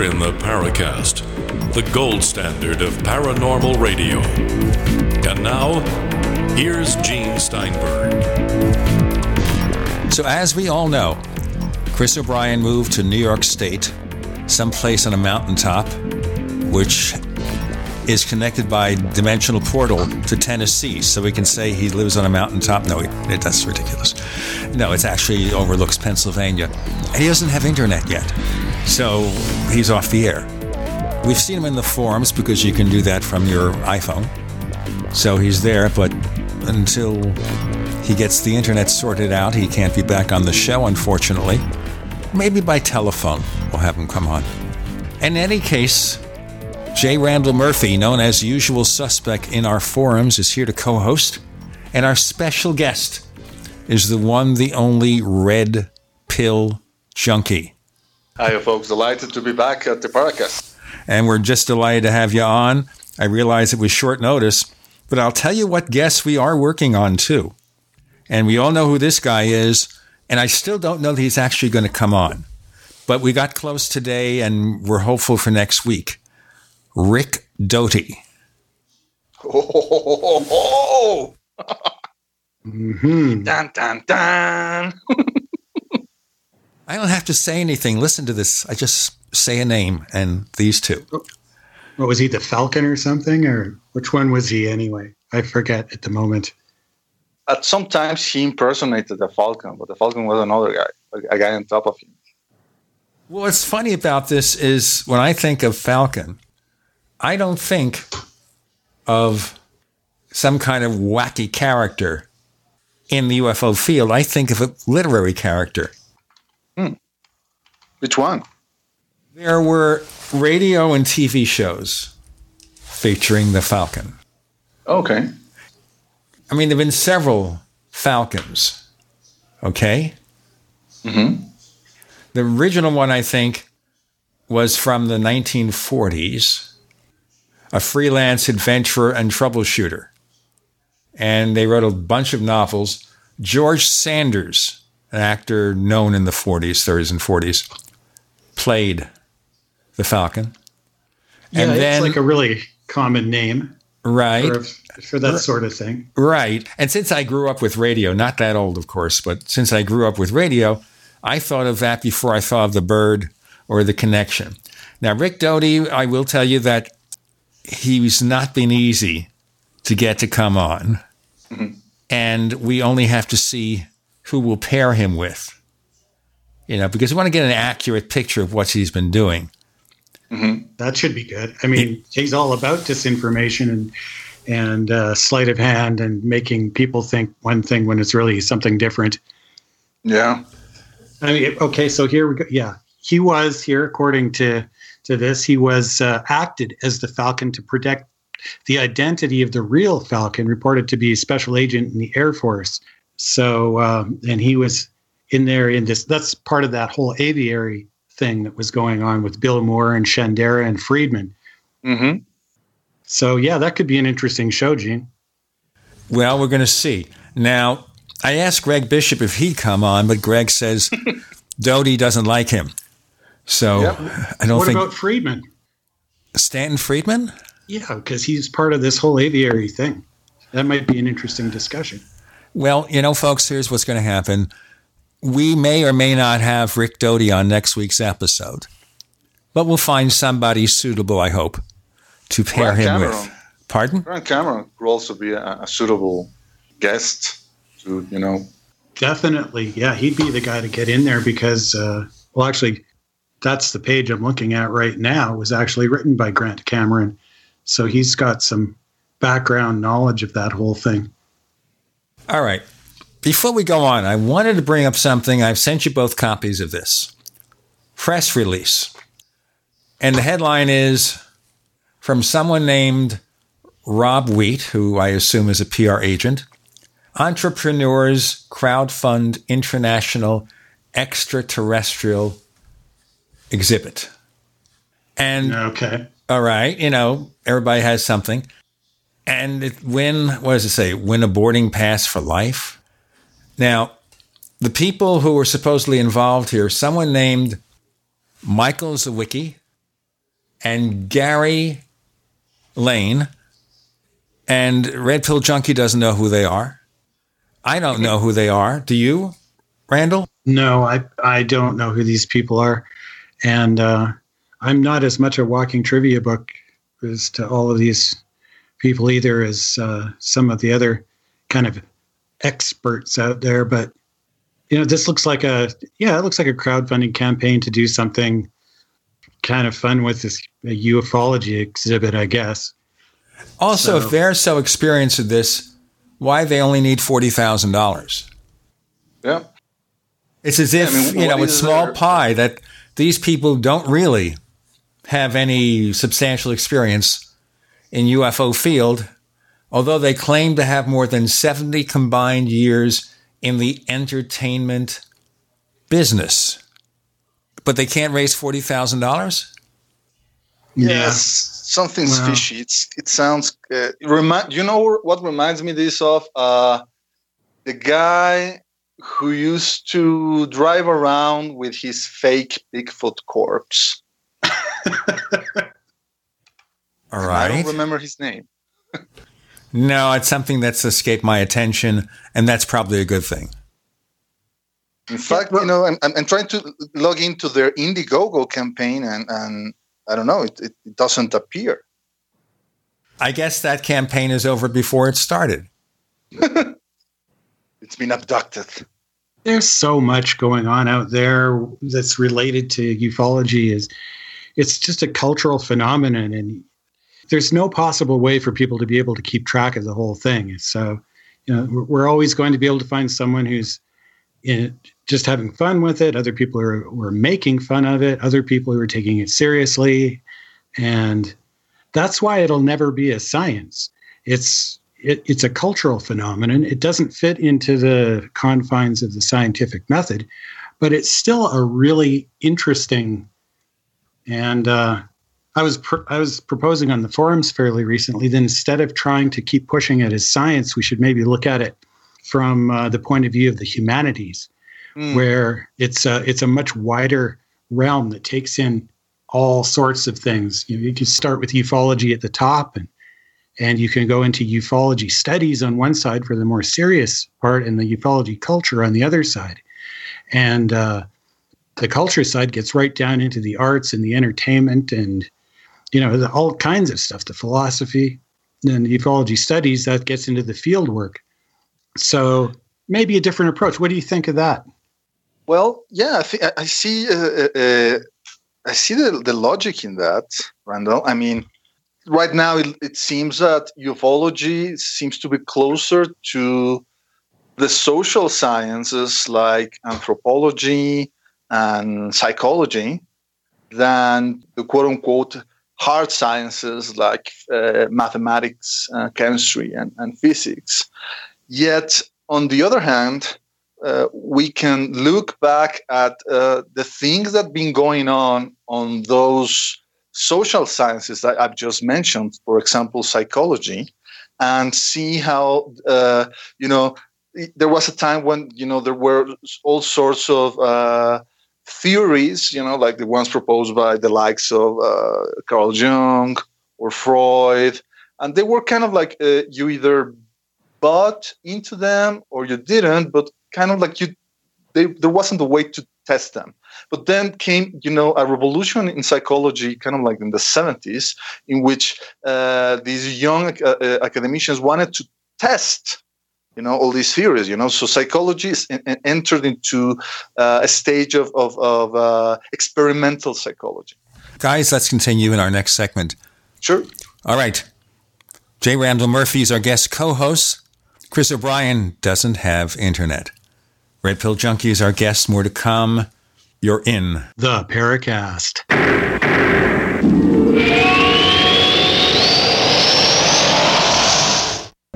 In the Paracast, the gold standard of paranormal radio. And now, here's Gene Steinberg. So, as we all know, Chris O'Brien moved to New York State, someplace on a mountaintop, which is connected by dimensional portal to Tennessee. So we can say he lives on a mountaintop. No, it, that's ridiculous. No, it actually overlooks Pennsylvania. He doesn't have internet yet. So he's off the air. We've seen him in the forums because you can do that from your iPhone. So he's there, but until he gets the internet sorted out, he can't be back on the show, unfortunately. Maybe by telephone, we'll have him come on. In any case, J. Randall Murphy, known as usual suspect in our forums, is here to co host. And our special guest is the one, the only red pill junkie. Hi, folks. Delighted to be back at the Paracast. And we're just delighted to have you on. I realize it was short notice, but I'll tell you what guests we are working on too. And we all know who this guy is, and I still don't know that he's actually going to come on. But we got close today, and we're hopeful for next week. Rick Doty. Oh, mm-hmm. dun, dun, dun. I don't have to say anything. Listen to this. I just say a name and these two. Oh, what was he, the Falcon or something? Or which one was he anyway? I forget at the moment. At sometimes he impersonated the Falcon, but the Falcon was another guy, a guy on top of him. Well, what's funny about this is when I think of Falcon, I don't think of some kind of wacky character in the UFO field. I think of a literary character. Hmm. Which one? There were radio and TV shows featuring the Falcon. Okay. I mean, there have been several Falcons. Okay? Mm-hmm. The original one, I think, was from the 1940s, a freelance adventurer and troubleshooter. And they wrote a bunch of novels. George Sanders an actor known in the 40s, 30s, and 40s, played the Falcon. Yeah, and then, it's like a really common name. Right. For, for that sort of thing. Right. And since I grew up with radio, not that old, of course, but since I grew up with radio, I thought of that before I thought of the bird or the connection. Now, Rick Doty, I will tell you that he's not been easy to get to come on. Mm-hmm. And we only have to see who will pair him with. You know, because we want to get an accurate picture of what he's been doing. Mm-hmm. That should be good. I mean, it, he's all about disinformation and and uh, sleight of hand and making people think one thing when it's really something different. Yeah. I mean, okay, so here we go. Yeah, he was here, according to to this, he was uh, acted as the Falcon to protect the identity of the real Falcon, reported to be a special agent in the Air Force. So, um, and he was in there in this, that's part of that whole aviary thing that was going on with Bill Moore and Shandera and Friedman. Mm-hmm. So, yeah, that could be an interesting show, Gene. Well, we're going to see. Now, I asked Greg Bishop if he'd come on, but Greg says Doty doesn't like him. So yep. I don't what think. What about Friedman? Stanton Friedman? Yeah, because he's part of this whole aviary thing. That might be an interesting discussion. Well, you know, folks, here's what's going to happen. We may or may not have Rick Doty on next week's episode, but we'll find somebody suitable, I hope, to pair him Cameron. with. Pardon? Grant Cameron could also be a, a suitable guest to, you know. Definitely. Yeah, he'd be the guy to get in there because, uh, well, actually, that's the page I'm looking at right now was actually written by Grant Cameron. So he's got some background knowledge of that whole thing. All right. Before we go on, I wanted to bring up something. I've sent you both copies of this press release. And the headline is from someone named Rob Wheat, who I assume is a PR agent. Entrepreneurs crowdfund international extraterrestrial exhibit. And okay. All right, you know, everybody has something and it, win, what does it say? Win a boarding pass for life. Now, the people who were supposedly involved here, someone named Michael Zawicki, and Gary Lane. And Red Pill Junkie doesn't know who they are. I don't know who they are. Do you, Randall? No, I I don't know who these people are, and uh, I'm not as much a walking trivia book as to all of these people either as uh, some of the other kind of experts out there. But you know, this looks like a yeah, it looks like a crowdfunding campaign to do something kind of fun with this ufology exhibit, I guess. Also, so, if they're so experienced at this, why they only need forty thousand dollars? Yeah. It's as if, yeah, I mean, you know, with small there? pie that these people don't really have any substantial experience in UFO field, although they claim to have more than 70 combined years in the entertainment business. But they can't raise $40,000? Yes, something's well. fishy. It's, it sounds. Uh, remind, you know what reminds me this of? Uh, the guy who used to drive around with his fake Bigfoot corpse. All right. I don't remember his name. no, it's something that's escaped my attention, and that's probably a good thing. In fact, you know, I'm, I'm trying to log into their Indiegogo campaign, and, and I don't know, it, it, it doesn't appear. I guess that campaign is over before it started. it's been abducted. There's so much going on out there that's related to ufology. Is it's just a cultural phenomenon, and there's no possible way for people to be able to keep track of the whole thing. So, you know, we're always going to be able to find someone who's in, just having fun with it. Other people are, are making fun of it. Other people who are taking it seriously, and that's why it'll never be a science. It's it, it's a cultural phenomenon. It doesn't fit into the confines of the scientific method, but it's still a really interesting. And uh, I was pr- I was proposing on the forums fairly recently that instead of trying to keep pushing it as science, we should maybe look at it from uh, the point of view of the humanities, mm. where it's a, it's a much wider realm that takes in all sorts of things. You, know, you can start with ufology at the top and and you can go into ufology studies on one side for the more serious part and the ufology culture on the other side and uh, the culture side gets right down into the arts and the entertainment and you know all kinds of stuff the philosophy and the ufology studies that gets into the field work. So maybe a different approach. What do you think of that? Well yeah i, th- I see uh, uh, uh, i see the, the logic in that randall. I mean right now it, it, seems that ufology seems to be closer to the social sciences like anthropology and psychology than the quote unquote hard sciences like uh, mathematics, uh, chemistry, and, and, physics. Yet, on the other hand, uh, we can look back at uh, the things that have been going on on those social sciences that I've just mentioned, for example, psychology, and see how uh, you know there was a time when you know there were all sorts of uh, theories, you know, like the ones proposed by the likes of uh, Carl Jung or Freud, and they were kind of like uh, you either bought into them or you didn't, but kind of like you, they, there wasn't a way to test them. But then came, you know, a revolution in psychology, kind of like in the 70s, in which uh, these young uh, uh, academicians wanted to test you know all these theories you know. So psychology is in, in, entered into uh, a stage of, of, of uh, experimental psychology. Guys let's continue in our next segment. Sure. All right. J randall murphy is our guest co-host. Chris o'brien doesn't have internet. Red pill junkie is our guest. More to come. You're in. The Paracast.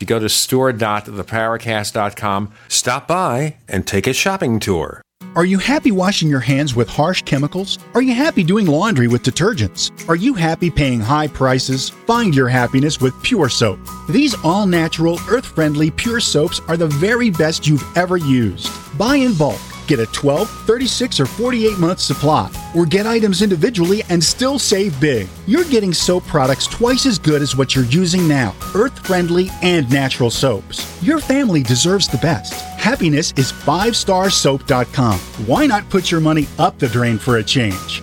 You go to store.theparacast.com, stop by and take a shopping tour. Are you happy washing your hands with harsh chemicals? Are you happy doing laundry with detergents? Are you happy paying high prices? Find your happiness with Pure Soap. These all natural, earth friendly Pure Soaps are the very best you've ever used. Buy in bulk Get a 12, 36, or 48 month supply, or get items individually and still save big. You're getting soap products twice as good as what you're using now earth friendly and natural soaps. Your family deserves the best. Happiness is 5starsoap.com. Why not put your money up the drain for a change?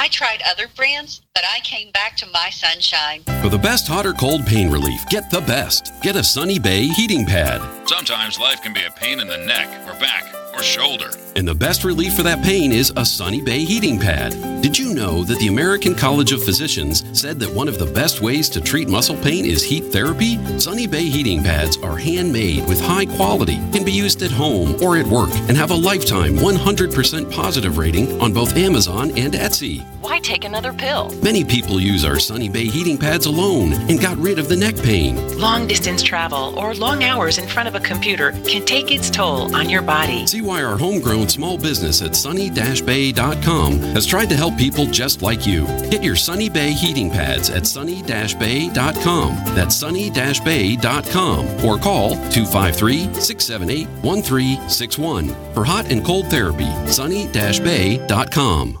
I tried other brands, but I came back to my sunshine. For the best hot or cold pain relief, get the best. Get a Sunny Bay heating pad. Sometimes life can be a pain in the neck or back or shoulder. And the best relief for that pain is a Sunny Bay heating pad. Did you know that the American College of Physicians said that one of the best ways to treat muscle pain is heat therapy? Sunny Bay heating pads are handmade with high quality, can be used at home or at work, and have a lifetime 100% positive rating on both Amazon and Etsy. Why take another pill? Many people use our Sunny Bay heating pads alone and got rid of the neck pain. Long distance travel or long hours in front of a computer can take its toll on your body. See why our homegrown small business at sunny-bay.com has tried to help people just like you. Get your Sunny Bay heating pads at sunny-bay.com. That's sunny-bay.com or call 253-678-1361 for hot and cold therapy. sunny-bay.com.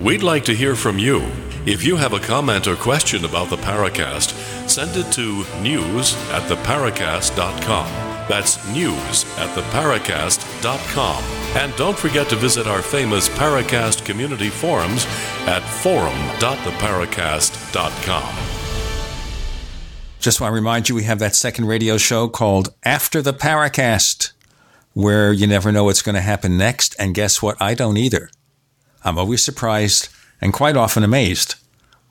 We'd like to hear from you. If you have a comment or question about the Paracast, send it to news at theparacast.com. That's news at theparacast.com. And don't forget to visit our famous Paracast community forums at forum.theparacast.com. Just want to remind you we have that second radio show called After the Paracast, where you never know what's going to happen next. And guess what? I don't either. I'm always surprised and quite often amazed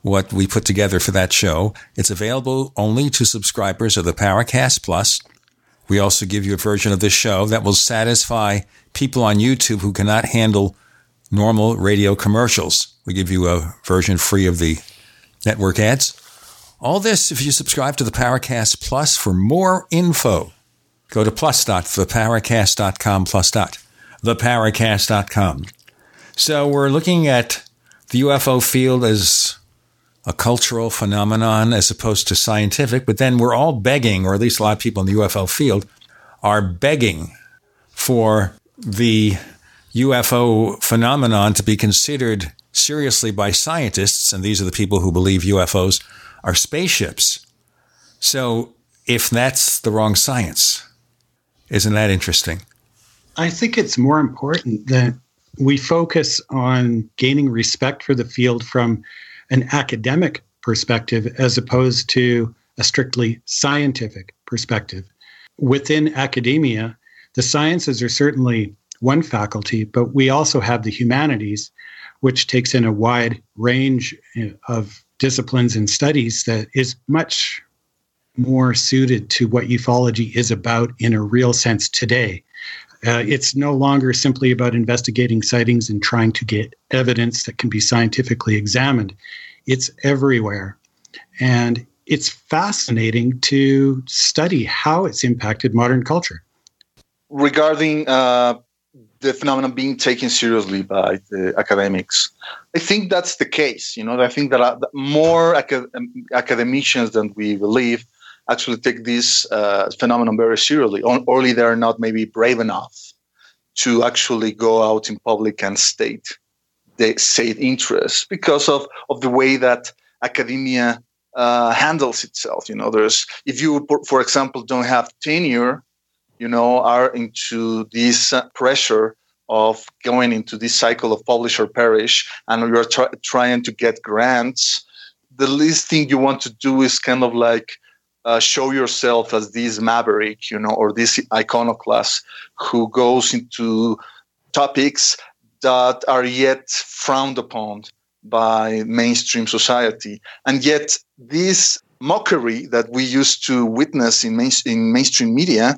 what we put together for that show. It's available only to subscribers of the Paracast Plus. We also give you a version of this show that will satisfy people on YouTube who cannot handle normal radio commercials. We give you a version free of the network ads. All this if you subscribe to the Paracast Plus for more info. Go to plus dot theparacast.com. So we're looking at the UFO field as a cultural phenomenon as opposed to scientific, but then we're all begging, or at least a lot of people in the UFO field are begging for the UFO phenomenon to be considered seriously by scientists, and these are the people who believe UFOs are spaceships So, if that's the wrong science, isn't that interesting? I think it's more important that we focus on gaining respect for the field from an academic perspective as opposed to a strictly scientific perspective. Within academia, the sciences are certainly one faculty, but we also have the humanities, which takes in a wide range eh, of disciplines and studies that is much more suited to what ufology is about in a real sense today. Uh, it's no longer simply about investigating sightings and trying to get evidence that can be scientifically examined. It's everywhere. And it's fascinating to study how it's impacted modern culture. Regarding uh, the phenomenon being taken seriously by the academics, I think that's the case. You know, I think that uh, more acad- academicians than we believe actually take this uh, phenomenon very seriously. Only they're not maybe brave enough to actually go out in public and state they state interests because of, of the way that academia uh, handles itself. You know, there's if you, for example, don't have tenure, you know, are into this uh, pressure of going into this cycle of publish or perish, and you're try- trying to get grants. The least thing you want to do is kind of like uh, show yourself as this maverick, you know, or this iconoclast who goes into topics that are yet frowned upon by mainstream society. And yet, this mockery that we used to witness in, main, in mainstream media,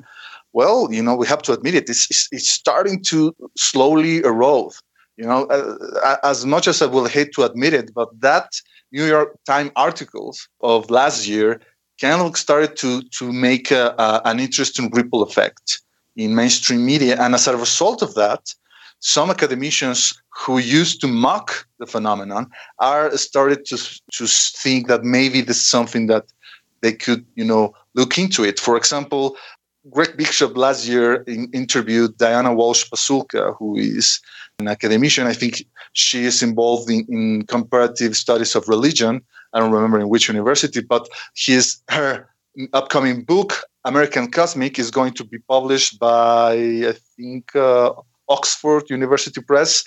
well, you know, we have to admit it, it's, it's, starting to slowly erode. You know, uh, as much as I will hate to admit it, but that New York Times articles of last year kind started to to make a, a, an interesting ripple effect in mainstream media, and as a result of that, some academicians who used to mock the phenomenon are started to to think that maybe this is something that they could you know look into it. For example, Greg Bishop last year in, interviewed Diana Walsh Pasulka, who is an academician. I think she is involved in, in comparative studies of religion I don't remember in which university, but his her upcoming book, American Cosmic, is going to be published by I think uh, Oxford University Press.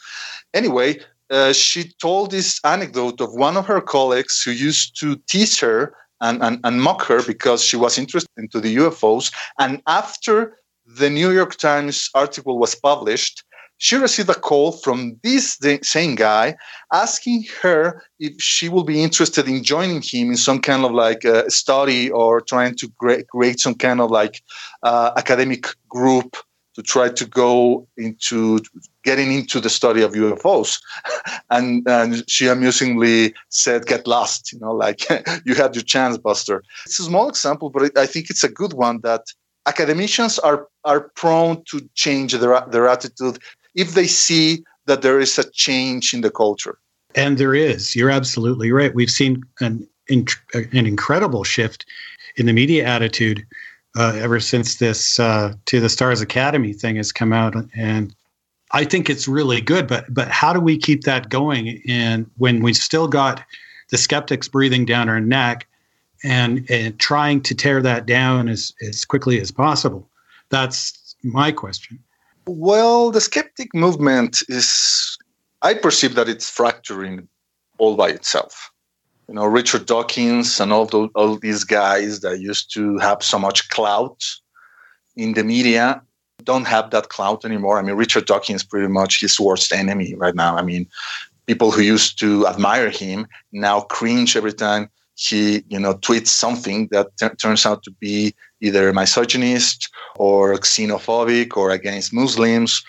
Anyway, uh, she told this anecdote of one of her colleagues who used to tease her and, and, and mock her because she was interested into the UFOs. And after the New York Times article was published, she received a call from this same guy asking her if she will be interested in joining him in some kind of like uh, study or trying to create some kind of like uh, academic group to try to go into getting into the study of UFOs. and, and she amusingly said, get lost, you know, like you had your chance, Buster. It's a small example, but I think it's a good one that academicians are, are prone to change their, their attitude if they see that there is a change in the culture. And there is. You're absolutely right. We've seen an an incredible shift in the media attitude uh, ever since this uh, "To the Stars Academy" thing has come out, and I think it's really good. But but how do we keep that going? And when we've still got the skeptics breathing down our neck, and and trying to tear that down as as quickly as possible, that's my question. Well, the skeptic movement is, I perceive that it's fracturing all by itself. You know, Richard Dawkins and all, the, all these guys that used to have so much clout in the media don't have that clout anymore. I mean, Richard Dawkins pretty much his worst enemy right now. I mean, people who used to admire him now cringe every time he, you know, tweets something that turns out to be either misogynist or xenophobic or against Muslims.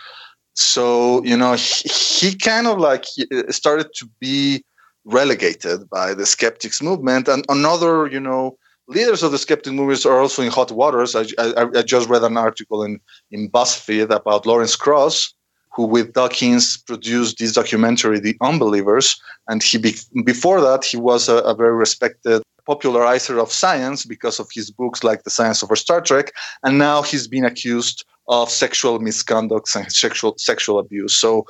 So, you know, he, he kind of like uh, started to be relegated by the skeptics movement. And another, you know, leaders of the skeptic movement are also in hot waters. I, I, I just read an article in, in BuzzFeed about Lawrence Krauss, who with Dawkins produced this documentary, The Unbelievers. And he be, before that, he was a, a very respected popularizer of science because of his books like The Science Over Star Trek, and now he's been accused of sexual misconduct and sexual sexual abuse. So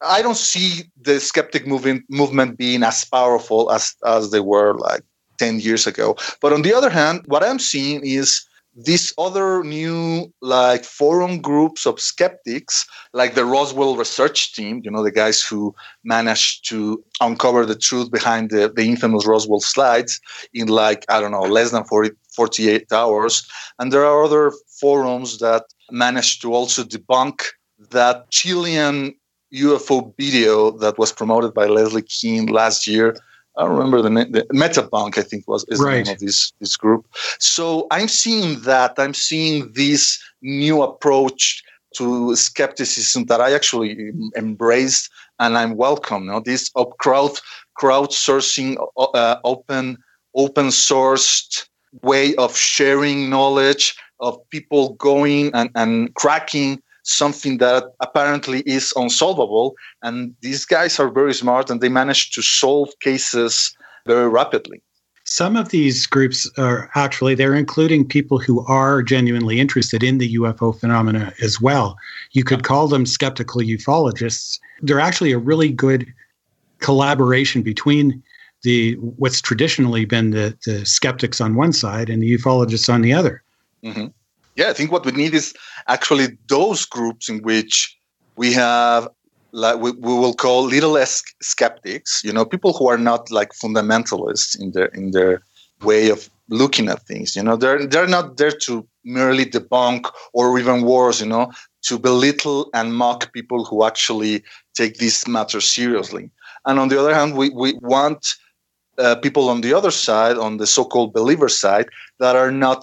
I don't see the skeptic movement movement being as powerful as as they were like 10 years ago. But on the other hand, what I'm seeing is these other new like forum groups of skeptics like the roswell research team you know the guys who managed to uncover the truth behind the, the infamous roswell slides in like i don't know less than 40, 48 hours. And there are other forums that managed to also debunk that chilean ufo video that was promoted by leslie kean last year I don't remember the name. The Metabunk, I think, was is right. the name of this this group. So I'm seeing that. I'm seeing this new approach to skepticism that I actually embraced and I'm welcome. You know, this crowd crowdsourcing, uh, open open sourced way of sharing knowledge of people going and, and cracking something that apparently is unsolvable. And these guys are very smart and they manage to solve cases very rapidly. Some of these groups are actually they're including people who are genuinely interested in the UFO phenomena as well. You could call them skeptical ufologists. They're actually a really good collaboration between the what's traditionally been the, the skeptics on one side and the ufologists on the other. Mm-hmm yeah, I think what we need is actually those groups in which we have like we, we will call little s skeptics you know people who are not like fundamentalists in their in their way of looking at things you know. They're they're not there to merely debunk or even worse you know to belittle and mock people who actually take this matter seriously. And on the other hand we, we want uh, people on the other side, on the so-called believer side, that are not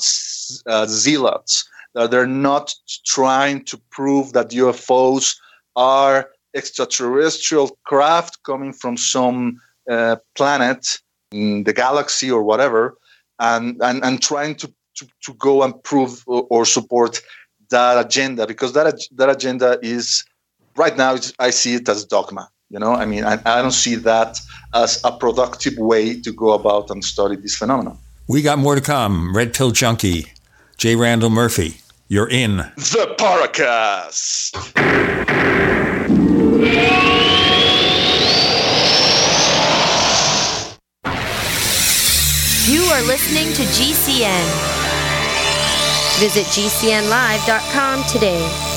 uh, zealots, that they're not trying to prove that UFOs are extraterrestrial craft coming from some uh, planet in the galaxy or whatever, and and, and trying to, to, to go and prove or, or support that agenda because that that agenda is right now I see it as dogma you know, I mean, I, I don't see that as a productive way to go about and study this phenomenon. We got more to come. Red Pill Junkie, J. Randall Murphy, you're in the Paracast. You are listening to GCN. Visit GCNlive.com today.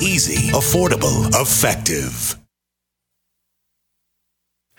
Easy, affordable, effective.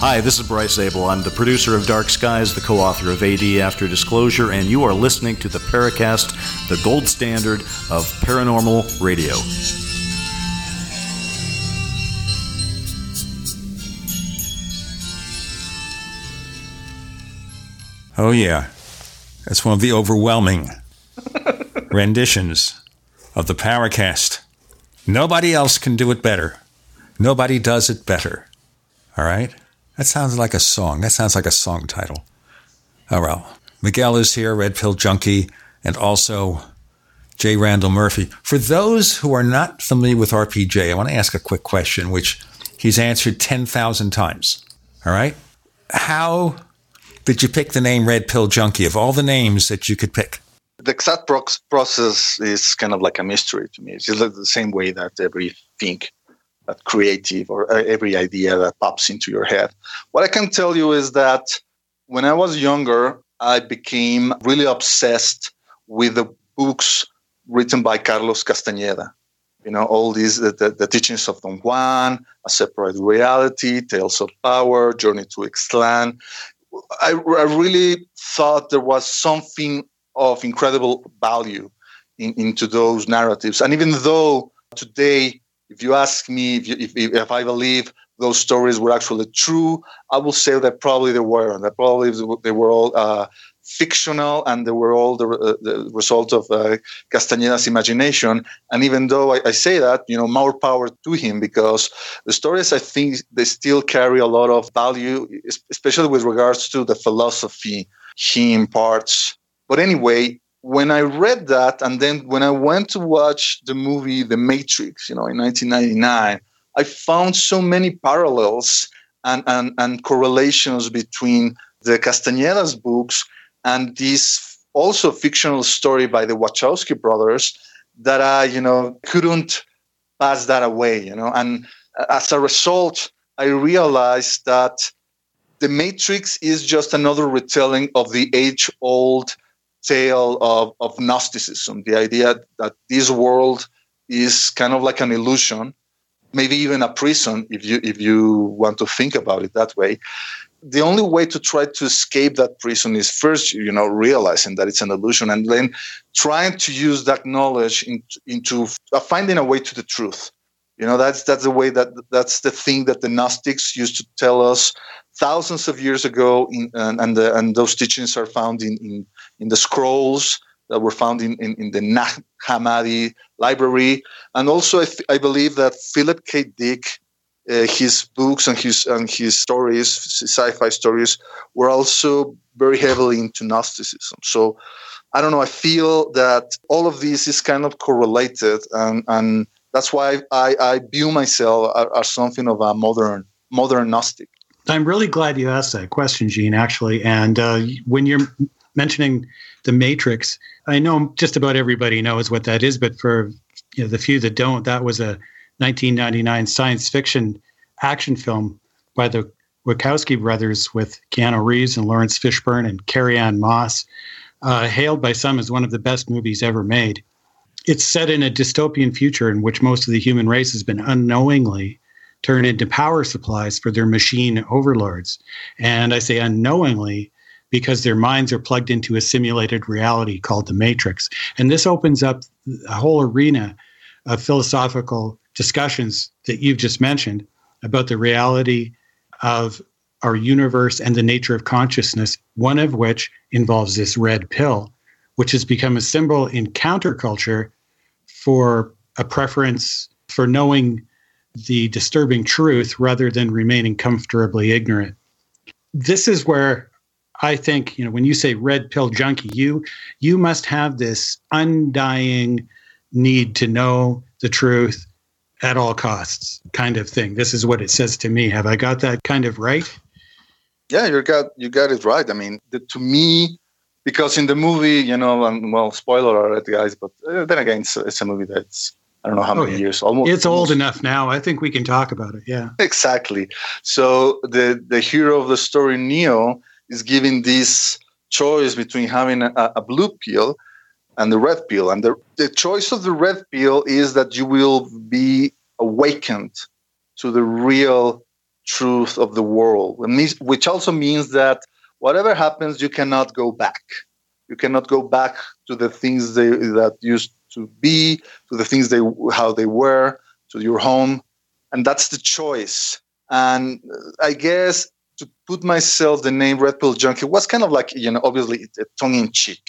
Hi, this is Bryce Zabel. I'm the producer of Dark Skies, the co author of AD After Disclosure, and you are listening to the Paracast, the gold standard of paranormal radio. Oh, yeah. That's one of the overwhelming renditions of the Paracast. Nobody else can do it better. Nobody does it better. All right? That sounds like a song. That sounds like a song title. Oh, well. Miguel is here, Red Pill Junkie, and also J. Randall Murphy. For those who are not familiar with RPJ, I want to ask a quick question, which he's answered 10,000 times. All right? How did you pick the name Red Pill Junkie of all the names that you could pick? The exact process is kind of like a mystery to me. It's just the same way that everything that creative or uh, every idea that pops into your head. What I can tell you is that when I was younger, I became really obsessed with the books written by Carlos Castaneda. You know, all these, the, the, the teachings of Don Juan, A Separate Reality, Tales of Power, Journey to Ixtlan. I, I really thought there was something of incredible value in, into those narratives. And even though today, if you ask me if, you, if, if I believe those stories were actually true, I will say that probably they were. That probably they were all uh, fictional and they were all the, uh, the result of uh, Castaneda's imagination. And even though I, I, say that, you know, more power to him because the stories, I think, they still carry a lot of value, especially with regards to the philosophy he imparts. But anyway, when I read that, and then when I went to watch the movie The Matrix, you know, in 1999, I found so many parallels and, and, and correlations between the Castaneda's books and this also fictional story by the Wachowski brothers that I, you know, couldn't pass that away, you know. And as a result, I realized that the Matrix is just another retelling of the age-old tale of, of Gnosticism, the idea that this world is kind of like an illusion, maybe even a prison if you if you want to think about it that way the only way to try to escape that prison is first, you know, realizing that it's an illusion, and then trying to use that knowledge in, into uh, finding a way to the truth. You know, that's that's the way that that's the thing that the Gnostics used to tell us thousands of years ago, in, and and, the, and those teachings are found in, in in the scrolls that were found in, in, in the Nag Hammadi library. And also, I, th- I believe that Philip K. Dick uh, his books and his and his stories, sci-fi stories, were also very heavily into Gnosticism. So I don't know. I feel that all of this is kind of correlated, and and That's why I, I view myself as, as something of a modern modern Gnostic. I'm really glad you asked that question, Gene, actually. And uh, when you're mentioning the Matrix, I know just about everybody knows what that is, but for you know, the few that don't, that was a 1999 science fiction action film by the Wachowski brothers with Keanu Reeves and Laurence Fishburne and Carrie-Anne Moss, uh, hailed by some as one of the best movies ever made. It's set in a dystopian future in which most of the human race has been unknowingly turned into power supplies for their machine overlords. And I say unknowingly because their minds are plugged into a simulated reality called the Matrix. And this opens up a whole arena of philosophical discussions that you've just mentioned about the reality of our universe and the nature of consciousness, one of which involves this red pill, which has become a symbol in counterculture for a preference for knowing the disturbing truth rather than remaining comfortably ignorant. This is where I think, you know, when you say red pill junkie, you you must have this undying need to know the truth at all costs kind of thing. This is what it says to me. Have I got that kind of right? Yeah, you got you got it right. I mean, the, to me, because in the movie, you know, and well, spoiler alert, guys, but uh, then again, it's, it's, a movie that's I don't know how oh, many yeah. years. Almost. It's old enough now. I think we can talk about it. Yeah, exactly. So the the hero of the story, Neo, is given this choice between having a, a blue pill and the red pill. And the, the choice of the red pill is that you will be awakened to the real truth of the world, and which also means that whatever happens, you cannot go back. You cannot go back to the things they, that used to be, to the things they how they were, to your home, and that's the choice. And I guess to put myself the name Red Pill Junkie was kind of like you know obviously tongue in cheek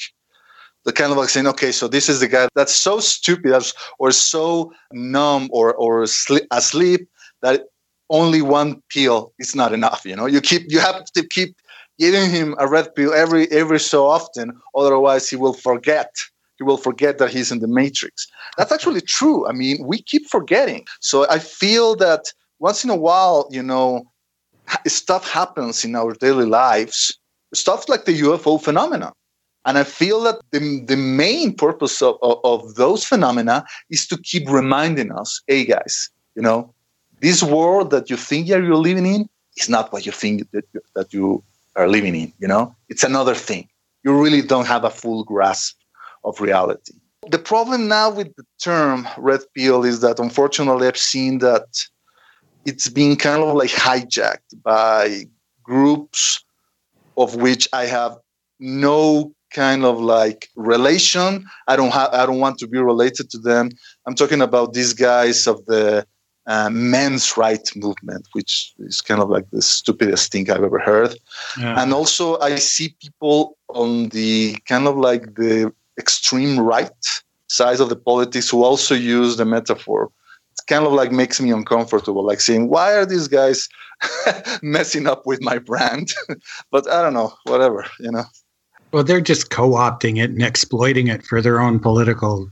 the kind of like saying, okay, so this is the guy that's so stupid or so numb or or asleep that only one pill is not enough. You know, you keep you have to keep giving him a red pill every every so often, otherwise he will forget. He will forget that he's in the matrix. That's actually true. I mean, we keep forgetting. So I feel that once in a while, you know, stuff happens in our daily lives. Stuff like the UFO phenomenon and I feel that the, the main purpose of, of, of those phenomena is to keep reminding us, hey guys, you know, this world that you think you're living in is not what you think that you, that you are living in. You know, it's another thing. You really don't have a full grasp of reality. The problem now with the term red pill is that unfortunately I've seen that it's being kind of like hijacked by groups of which I have no kind of like relation. I don't have. I don't want to be related to them. I'm talking about these guys of the uh, men's rights movement, which is kind of like the stupidest thing I've ever heard. Yeah. And also, I see people on the kind of like the extreme right side of the politics who also use the metaphor. It kind of like makes me uncomfortable, like saying, "Why are these guys messing up with my brand?" but I don't know, whatever, you know. Well, they're just co-opting it and exploiting it for their own political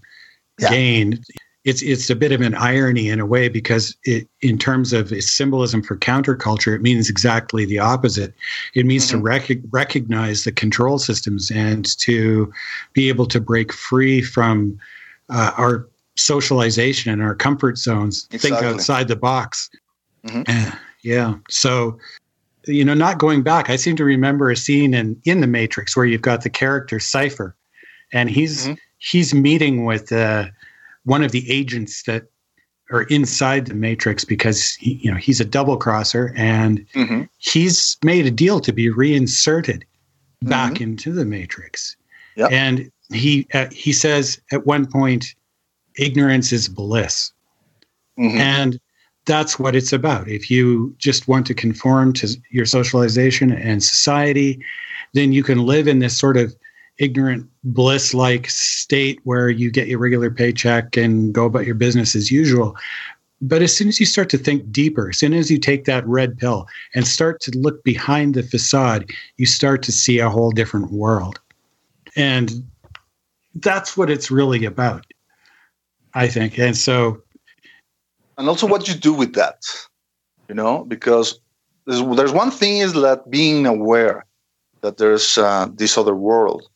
yeah. gain. It's it's a bit of an irony in a way because it, in terms of its symbolism for counterculture, it means exactly the opposite. It means mm-hmm. to rec- recognize the control systems and to be able to break free from uh, our socialization and our comfort zones. Exactly. Think outside the box. Mm-hmm. Uh, yeah. So you know, not going back, I seem to remember a scene in in the Matrix where you've got the character Cypher, and he's mm-hmm. he's meeting with uh, one of the agents that are inside the Matrix because he, you know he's a double crosser and mm-hmm. he's made a deal to be reinserted back mm-hmm. into the Matrix. Yep. And he uh, he says at one point, ignorance is bliss, mm-hmm. and that's what it's about. If you just want to conform to your socialization and society, then you can live in this sort of ignorant bliss like state where you get your regular paycheck and go about your business as usual. But as soon as you start to think deeper, as soon as you take that red pill and start to look behind the facade, you start to see a whole different world. And that's what it's really about, I think. And so and also what you do with that. You know, because there's, there's one thing is that being aware that there's uh, this other world,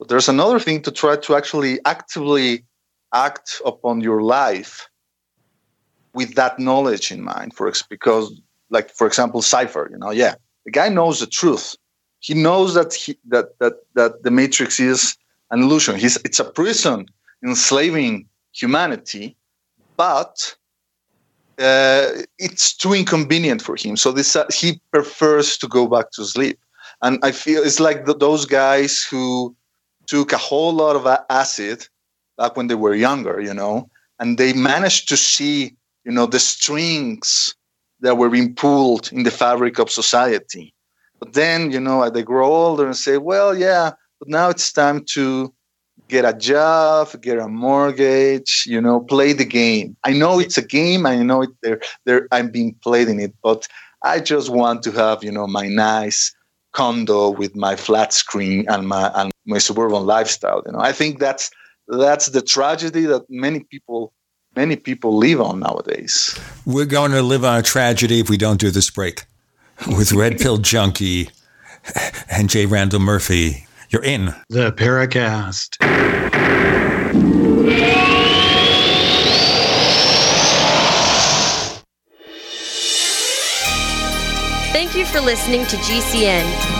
but there's another thing to try to actually actively act upon your life with that knowledge in mind. For because, like for example, Cypher. You know, yeah, the guy knows the truth. He knows that he, that that that the Matrix is an illusion. He's it's a prison enslaving humanity, but uh, it's too inconvenient for him. So this uh, he prefers to go back to sleep. And I feel it's like the, those guys who took a whole lot of acid back when they were younger, you know, and they managed to see, you know, the strings that were being pulled in the fabric of society. But then, you know, they grow older and say, well, yeah, but now it's time to get a job, get a mortgage, you know, play the game. I know it's a game. I know it, they're, they're, I'm being played in it, but I just want to have, you know, my nice condo with my flat screen and my and my suburban lifestyle. You know, I think that's that's the tragedy that many people many people live on nowadays. We're going to live on a tragedy if we don't do this break. With Red Pill Junkie and J. Randall Murphy you're in the Paracast. Thank you for listening to GCN.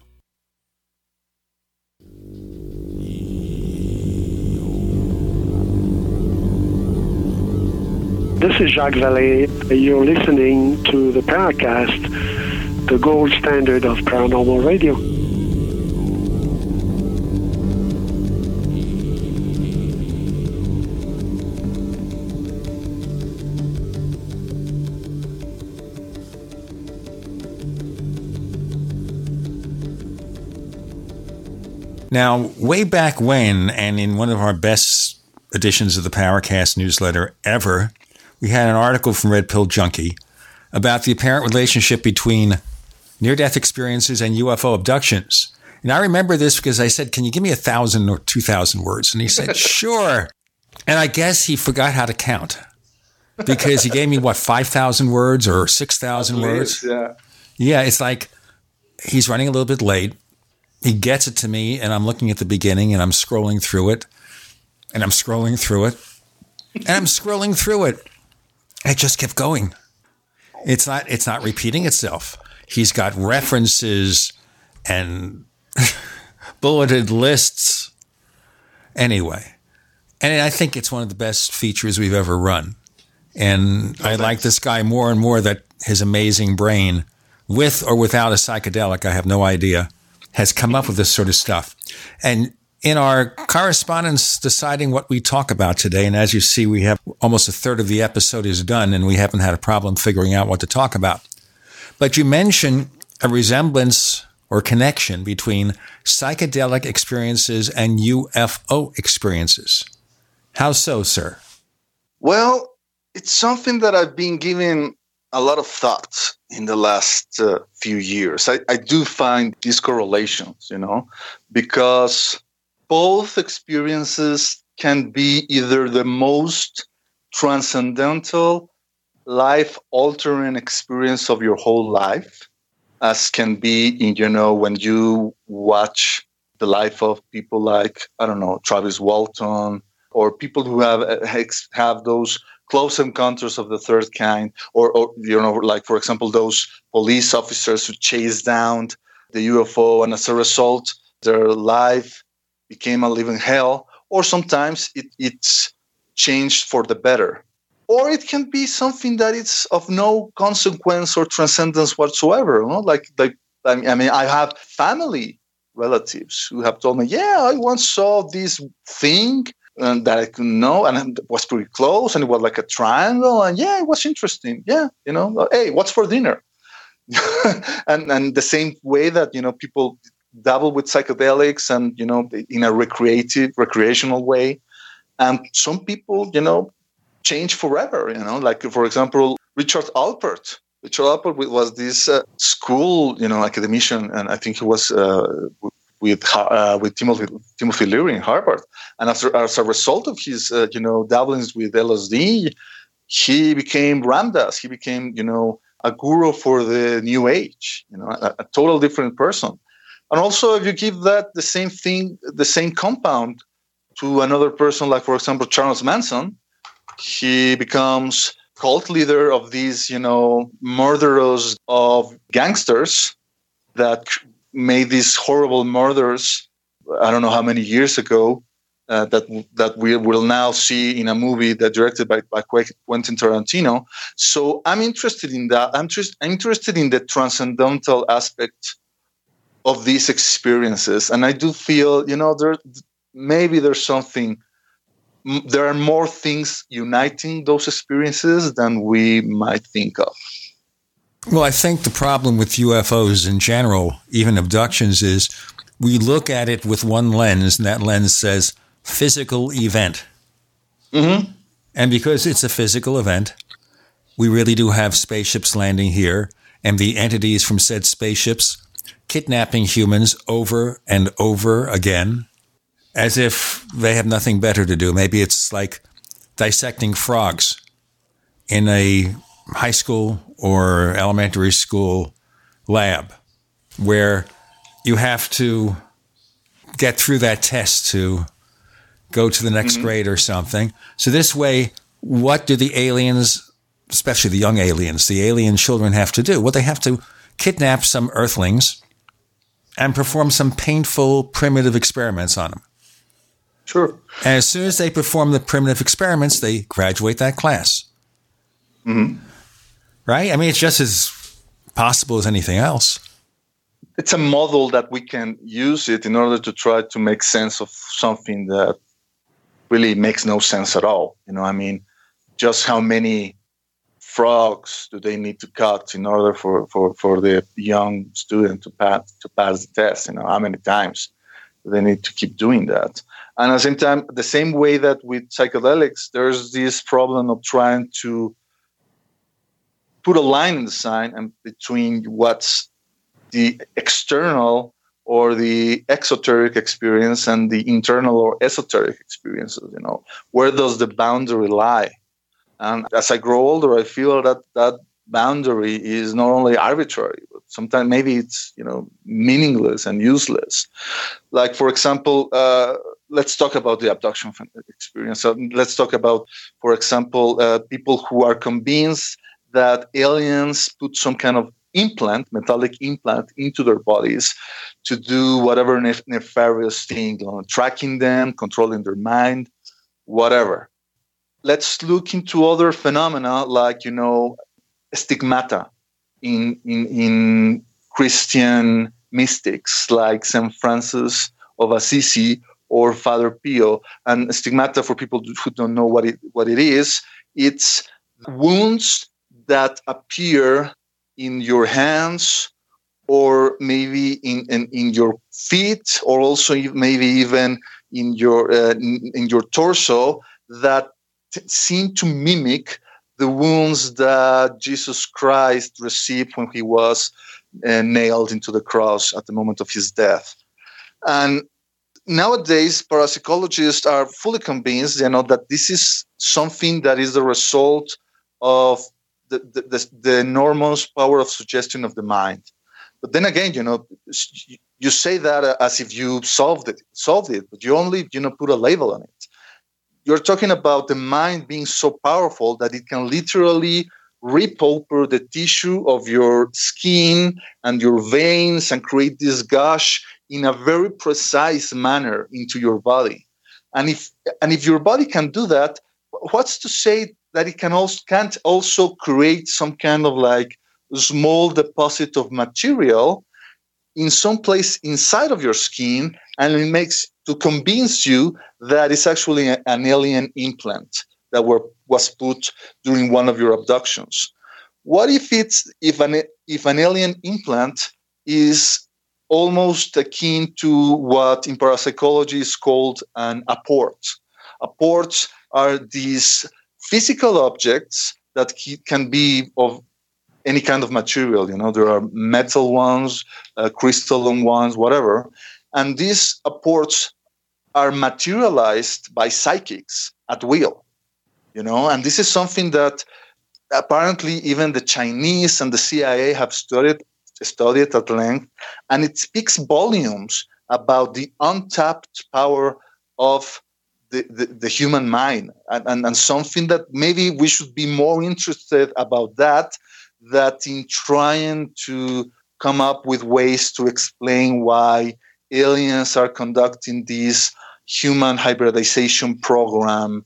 This is Jacques Vallée. You're listening to the Paracast, the gold standard of paranormal radio. Now, way back when, and in one of our best editions of the Paracast newsletter ever, we had an article from Red Pill Junkie about the apparent relationship between near death experiences and UFO abductions. And I remember this because I said, Can you give me a thousand or two thousand words? And he said, Sure. And I guess he forgot how to count because he gave me what, 5,000 words or 6,000 words? Yeah. Yeah, it's like he's running a little bit late. He gets it to me, and I'm looking at the beginning and I'm scrolling through it, and I'm scrolling through it, and I'm scrolling through it. It just kept going. It's not it's not repeating itself. He's got references and bulleted lists. Anyway, and I think it's one of the best features we've ever run. And I like this guy more and more that his amazing brain, with or without a psychedelic, I have no idea, has come up with this sort of stuff. And in our correspondence deciding what we talk about today, and as you see, we have almost a third of the episode is done, and we haven't had a problem figuring out what to talk about. But you mention a resemblance or connection between psychedelic experiences and UFO experiences. How so, sir? Well, it's something that I've been giving a lot of thought in the last uh, few years. I, I do find these correlations, you know, because both experiences can be either the most transcendental, life altering experience of your whole life, as can be in, you know, when you watch the life of people like, I don't know, Travis Walton, or people who have eh, have those close encounters of the third kind, or, or you know, like for example, those police officers who chase down the UFO, and as a result, their life became a living hell, or sometimes it, it's changed for the better. Or it can be something that is of no consequence or transcendence whatsoever. You know? Like, like I mean, I have family relatives who have told me, "Yeah, I once saw this thing and that I could know, and it was pretty close, and it was like a triangle, and yeah, it was interesting. Yeah, you know, hey, what's for dinner? and and the same way that you know people dabble with psychedelics and you know in a recreative recreational way. And some people you know change forever you know like for example richard alpert. Richard alpert was this uh, school you know academician and i think he was uh, with uh, with timothy timothy leary in harvard. And after as a result of his uh, you know dabblings with lsd he became Ram Dass. He became you know a guru for the new age you know a, a total different person and also, if you give that the same thing, the same compound to another person, like for example Charles Manson, he becomes cult leader of these, you know, murderers of gangsters that made these horrible murders. I don't know how many years ago. Uh, that that we will now see in a movie that directed by, by Quentin Tarantino. So I'm interested in that. I'm I'm interested in the transcendental aspect of these experiences and i do feel you know there maybe there's something there are more things uniting those experiences than we might think of. Well, I think the problem with UFOs in general, even abductions, is we look at it with one lens, and that lens says physical event. Mm-hmm. And because it's a physical event, we really do have spaceships landing here, and the entities from said spaceships kidnapping humans over and over again as if they have nothing better to do. Maybe it's like dissecting frogs in a high school or elementary school lab where you have to get through that test to go to the next mm-hmm. grade or something. So this way, what do the aliens, especially the young aliens, the alien children have to do? Well, they have to kidnap some earthlings and perform some painful primitive experiments on them. Sure. And as soon as they perform the primitive experiments, they graduate that class. Mm-hmm. Right? I mean, it's just as possible as anything else. It's a model that we can use it in order to try to make sense of something that really makes no sense at all. You know, I mean, just how many frogs do they need to cut in order for, for, for the young student to pass to pass the test? You know, how many times do they need to keep doing that? And at the same time, the same way that with psychedelics, there's this problem of trying to put a line in the sign and between what's the external or the exoteric experience and the internal or esoteric experiences you know where does the boundary lie and as i grow older i feel that that boundary is not only arbitrary but sometimes maybe it's you know meaningless and useless like for example uh, let's talk about the abduction experience so let's talk about for example uh, people who are convinced that aliens put some kind of implant, metallic implant, into their bodies to do whatever nef- nefarious thing, you know, tracking them, controlling their mind, whatever. Let's look into other phenomena like, you know, stigmata in, in, in Christian mystics like St. Francis of Assisi or Father Pio. And stigmata, for people who don't know what it, what it is, it's wounds that appear in your hands or maybe in, in, in your feet or also maybe even in your uh, in, your torso that t- seem to mimic the wounds that Jesus Christ received when he was uh, nailed into the cross at the moment of his death. And nowadays, parapsychologists are fully convinced, you know, that this is something that is the result of the, the, the, enormous power of suggestion of the mind. But then again, you know, you say that as if you solved it, solved it, but you only, you know, put a label on it. You're talking about the mind being so powerful that it can literally rip open the tissue of your skin and your veins and create this gush in a very precise manner into your body. And if and if your body can do that, what's to say that it can also can't also create some kind of like small deposit of material in some place inside of your skin and it makes to convince you that it's actually an alien implant that were was put during one of your abductions what if it's if an if an alien implant is almost akin to what in parapsychology is called an apport apports are these physical objects that can be of any kind of material. You know, there are metal ones, uh, crystalline ones, whatever. And these apports are materialized by psychics at will. You know, and this is something that apparently even the Chinese and the CIA have studied studied at length, and it speaks volumes about the untapped power of the, the, the, human mind and, and, and something that maybe we should be more interested about that that in trying to come up with ways to explain why aliens are conducting this human hybridization program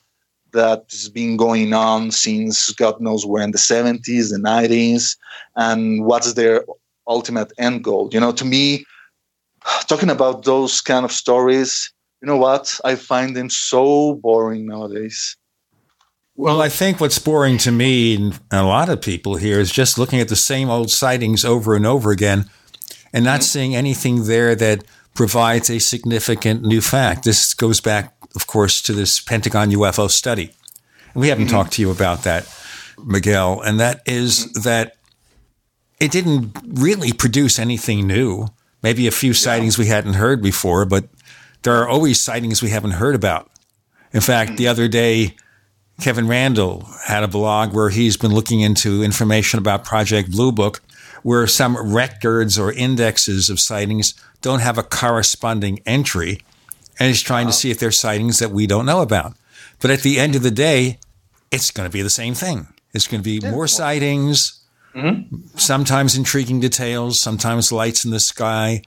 that has been going on since God knows where in the 70s, the 90s, and what's their ultimate end goal. You know, to me, talking about those kind of stories you know what? I find them so boring nowadays. Well, I think what's boring to me and a lot of people here is just looking at the same old sightings over and over again and not mm-hmm. seeing anything there that provides a significant new fact. This goes back, of course, to this Pentagon UFO study. And We haven't mm-hmm. talked to you about that, Miguel, and that is that it didn't really produce anything new. Maybe a few yeah. sightings we hadn't heard before, but there are always sightings we haven't heard about. In fact, mm-hmm. the other day, Kevin Randle had a blog where he's been looking into information about Project Blue Book, where some records or indexes of sightings don't have a corresponding entry. And he's trying wow. to see if there's sightings that we don't know about. But at the end of the day, it's going to be the same thing. It's going to be more sightings, mm-hmm. sometimes intriguing details, sometimes lights in the sky.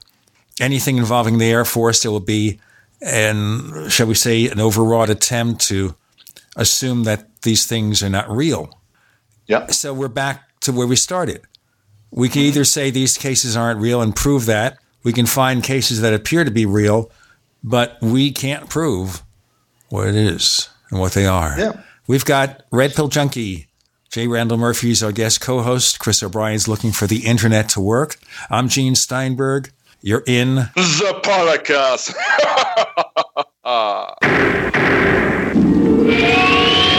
Anything involving the Air Force, there will be, and shall we say, an overwrought attempt to assume that these things are not real. Yeah. So we're back to where we started. We can either say these cases aren't real and prove that. We can find cases that appear to be real, but we can't prove what it is and what they are. Yeah. We've got Red Pill Junkie. J. Randall Murphy's our guest co-host. Chris O'Brien's looking for the internet to work. I'm Gene Steinberg. You're in the Paracast.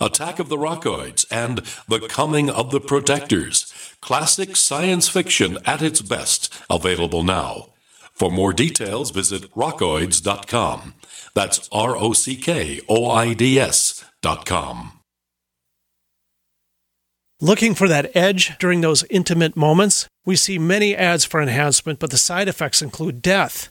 Attack of the Rockoids, and The Coming of the Protectors. Classic science fiction at its best, available now. For more details, visit rockoids.com. That's R O C K O I D S.com. Looking for that edge during those intimate moments? We see many ads for enhancement, but the side effects include death.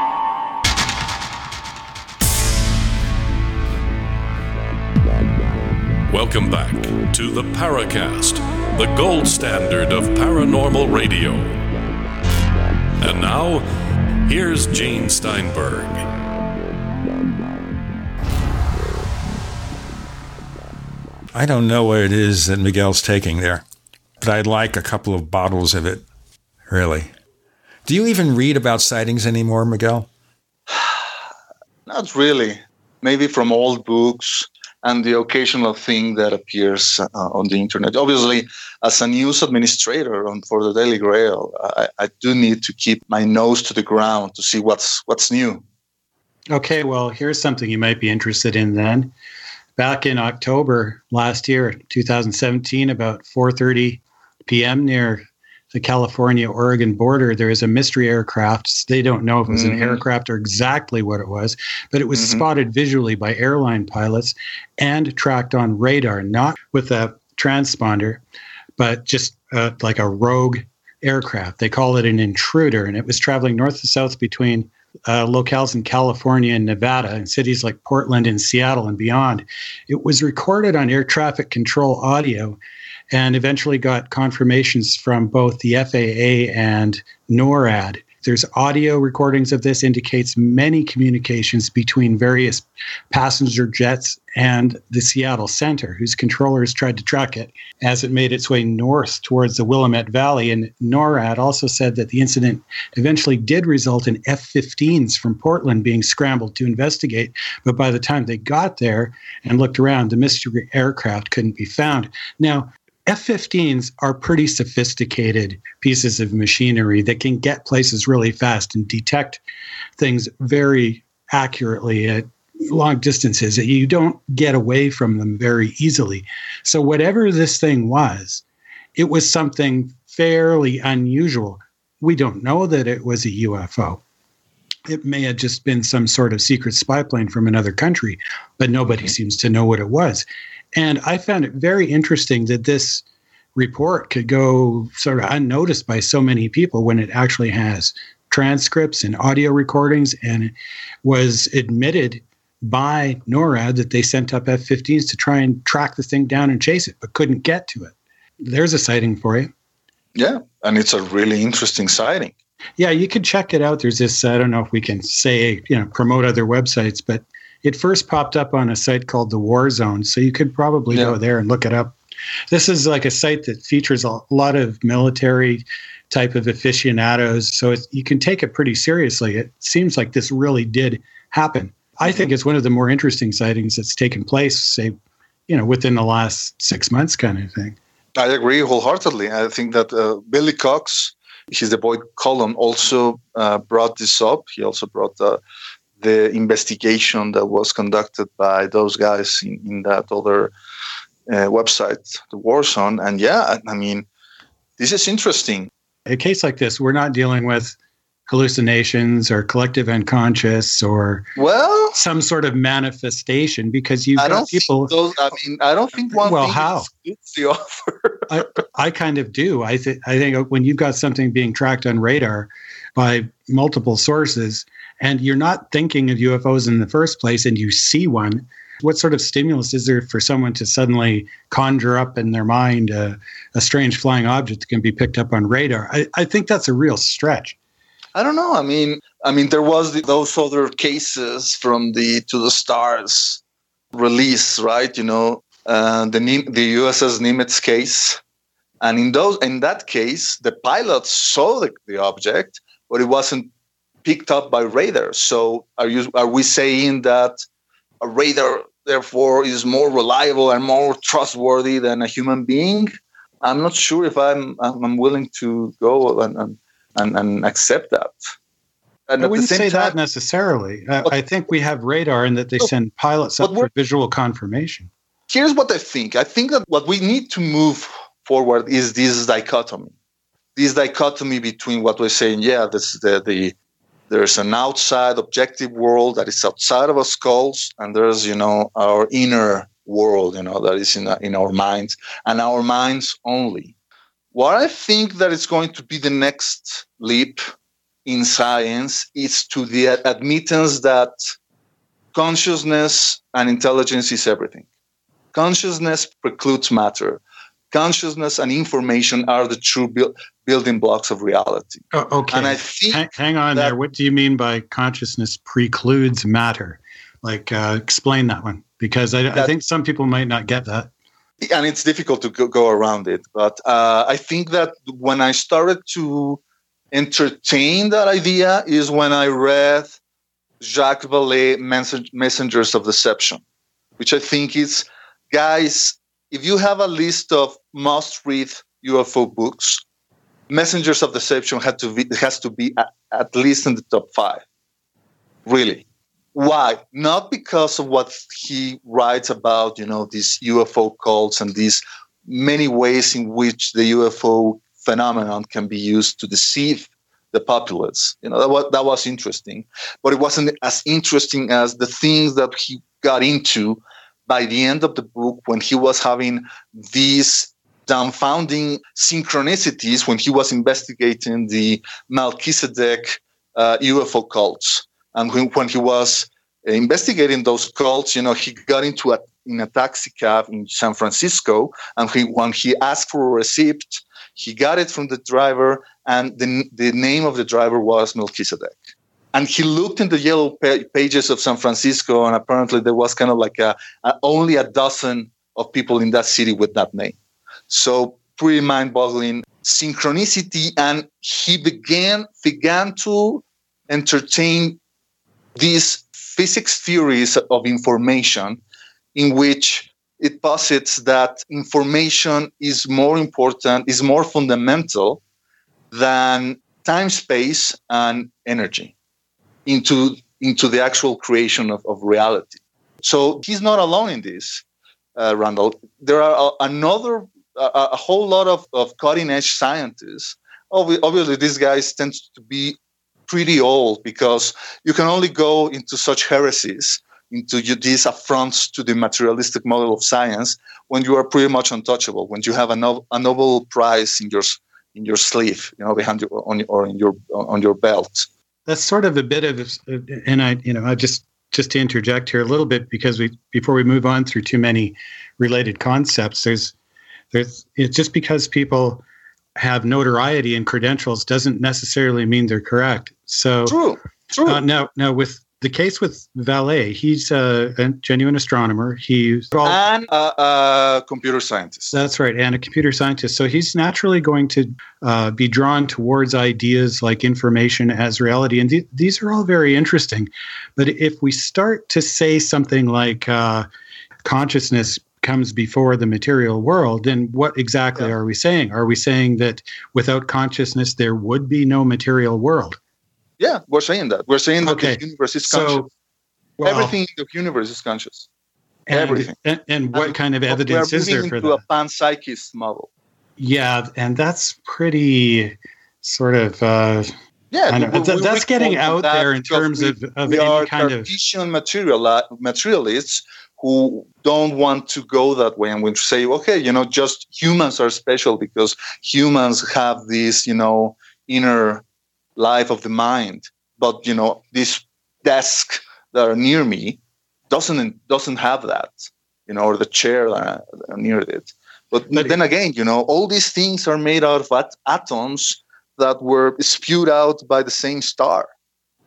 Welcome back to the Paracast, the gold standard of paranormal radio. And now, here's Gene Steinberg. I don't know what it is that Miguel's taking there, but I'd like a couple of bottles of it, really. Do you even read about sightings anymore, Miguel? Not really. Maybe from old books and the occasional thing that appears uh, on the internet. Obviously, as a news administrator on, for the Daily Grail, I, I, do need to keep my nose to the ground to see what's what's new. Okay, well, here's something you might be interested in then. Back in October last year, 2017, about 4:30 p.m. near the California Oregon border, there is a mystery aircraft. They don't know if it was mm-hmm. an aircraft or exactly what it was, but it was mm-hmm. spotted visually by airline pilots and tracked on radar, not with a transponder, but just uh, like a rogue aircraft. They call it an intruder, and it was traveling north to south between uh, locales in California and Nevada and cities like Portland and Seattle and beyond. It was recorded on air traffic control audio and eventually got confirmations from both the FAA and NORAD there's audio recordings of this indicates many communications between various passenger jets and the Seattle Center, whose controllers tried to track it as it made its way north towards the Willamette Valley. And NORAD also said that the incident eventually did result in F 15s from Portland being scrambled to investigate. But by the time they got there and looked around, the mystery aircraft couldn't be found. Now, F 15s are pretty sophisticated pieces of machinery that can get places really fast and detect things very accurately at long distances. You don't get away from them very easily. So, whatever this thing was, it was something fairly unusual. We don't know that it was a UFO. It may have just been some sort of secret spy plane from another country, but nobody seems to know what it was. And I found it very interesting that this report could go sort of unnoticed by so many people when it actually has transcripts and audio recordings and it was admitted by NORAD that they sent up F 15s to try and track the thing down and chase it, but couldn't get to it. There's a sighting for you. Yeah, and it's a really interesting sighting. Yeah, you could check it out. There's this, I don't know if we can say, you know, promote other websites, but it first popped up on a site called the War Zone, so you could probably yeah. go there and look it up. This is like a site that features a lot of military type of aficionados, so you can take it pretty seriously. It seems like this really did happen. I think it's one of the more interesting sightings that's taken place, say, you know, within the last six months, kind of thing. I agree wholeheartedly. I think that uh, Billy Cox, he's the boy column, also uh, brought this up. He also brought uh, the investigation that was conducted by those guys in, in that other uh, website, the War Zone. And yeah, I mean, this is interesting. A case like this, we're not dealing with hallucinations or collective unconscious or well some sort of manifestation because you've I got people those, i mean i don't think one well how the offer I, I kind of do i think i think when you've got something being tracked on radar by multiple sources and you're not thinking of UFOs in the first place and you see one, what sort of stimulus is there for someone to suddenly conjure up in their mind a, a strange flying object that can be picked up on radar? I, I, think that's a real stretch. I don't know. I mean, I mean, there was the, those other cases from the To the Stars release, right? You know, uh, the the USS Nimitz case, and in those in that case, the pilot saw the, the object, but it wasn't picked up by radar. So are you are we saying that a radar therefore is more reliable and more trustworthy than a human being? I'm not sure if I'm I'm willing to go and and, and accept that. And I wouldn't say time, that necessarily. But, I think we have radar and that they send pilots up for visual confirmation. Here's what I think. I think that what we need to move forward is this dichotomy. This dichotomy between what we're saying, yeah, this the the there's an outside objective world that is outside of our skulls and there's you know our inner world you know that is in, in our minds and our minds only. What i think that is going to be the next leap in science is to the admittance that consciousness and intelligence is everything. Consciousness precludes matter consciousness and information are the true bu- building blocks of reality. Oh, okay. And I think hang, hang on there. What do you mean by consciousness precludes matter? Like, uh, explain that one because I, that, I, think some people might not get that. And it's difficult to go, go around it. But uh, I think that when I started to entertain that idea is when I read Jacques Vallée, Messengers of Deception, which I think is, guys, if you have a list of must read UFO books, Messengers of Deception had to be, has to be at, at least in the top five. Really. Why? Not because of what he writes about, you know, these UFO cults and these many ways in which the UFO phenomenon can be used to deceive the populace. You know, that was, that was interesting, but it wasn't as interesting as the things that he got into by the end of the book when he was having these dumbfounding synchronicities when he was investigating the Melchizedek uh, UFO cults. And when, when he was investigating those cults, you know, he got into a in a taxi cab in San Francisco, and he, when he asked for a receipt, he got it from the driver, and the, the name of the driver was Melchizedek. And he looked in the yellow pages of San Francisco, and apparently there was kind of like a, a, only a dozen of people in that city with that name. So pretty mind-boggling synchronicity, and he began began to entertain these physics theories of information in which it posits that information is more important, is more fundamental than time, space, and energy into, into the actual creation of, of reality. So he's not alone in this, uh, Randall. There are a, another, a, a, whole lot of, of cutting edge scientists. Obviously, these guys tend to be pretty old because you can only go into such heresies into these affronts to the materialistic model of science when you are pretty much untouchable, when you have a, no, a Nobel Prize in your in your sleeve, you know, behind your on, or in your on your belt. That's sort of a bit of, and I, you know, I just just to interject here a little bit because we before we move on through too many related concepts, there's there's it's just because people have notoriety and credentials doesn't necessarily mean they're correct. So true, true. Uh, now, now with the case with Vallee, he's a, a genuine astronomer. He's and a, a, computer scientist. That's right, and a computer scientist. So he's naturally going to uh, be drawn towards ideas like information as reality, and th- these are all very interesting. But if we start to say something like uh, consciousness comes before the material world, then what exactly yeah. are we saying? Are we saying that without consciousness there would be no material world? Yeah, we're saying that. We're saying that okay. the universe is conscious. So, Everything in the universe is conscious. And, Everything. And, and what and kind of evidence is there for into that? a panpsychist model. Yeah, and that's pretty sort of. Uh, yeah, we, we, that's getting out that there in terms we, of, of we any are kind of material, materialists who don't want to go that way and we say, okay, you know, just humans are special because humans have this, you know, inner life of the mind. But you know, this desk that are near me doesn't doesn't have that, you know, or the chair that are near it. But, then again, you know, all these things are made out of at- atoms that were spewed out by the same star.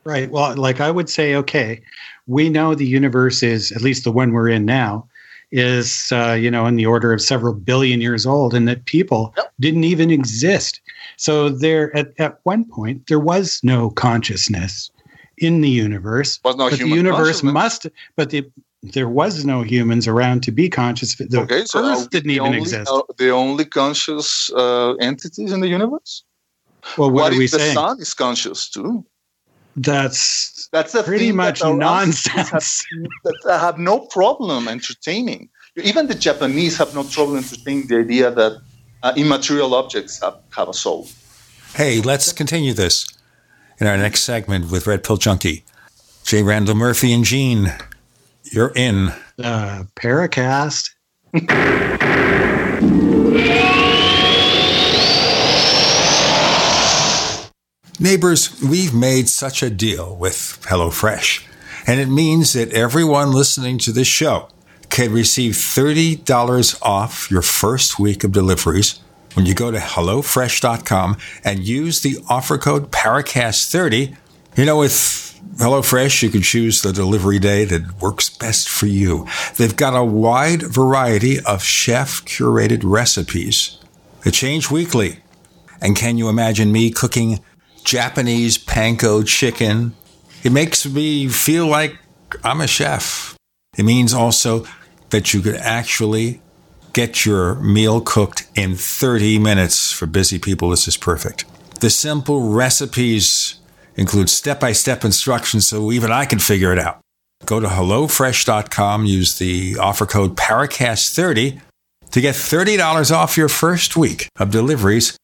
Right. Well, like I would say, okay, we know the universe is at least the one we're in now is uh, you know in the order of several billion years old and that people yep. didn't even exist. So there at, at one point there was no consciousness in the universe was no but the universe must but the there was no humans around to be conscious. The okay, so earth didn't even only, exist. uh, the only conscious uh, entities in the universe? Well what, what are we if the saying? sun is conscious too that's that's the pretty much that nonsense. Have, that have no problem entertaining. Even the Japanese have no trouble entertaining the idea that uh, immaterial objects have, have a soul. Hey, let's continue this in our next segment with Red Pill Junkie. J. Randall Murphy and Gene, you're in. Uh, Paracast. Neighbors, we've made such a deal with HelloFresh, and it means that everyone listening to this show can receive $30 off your first week of deliveries when you go to HelloFresh.com and use the offer code PARACAST30. You know, with HelloFresh, you can choose the delivery day that works best for you. They've got a wide variety of chef curated recipes that change weekly. And can you imagine me cooking Japanese panko chicken. It makes me feel like I'm a chef. It means also that you could actually get your meal cooked in 30 minutes. For busy people, this is perfect. The simple recipes include step by step instructions so even I can figure it out. Go to HelloFresh.com, use the offer code PARACAST30 to get $30 off your first week of deliveries.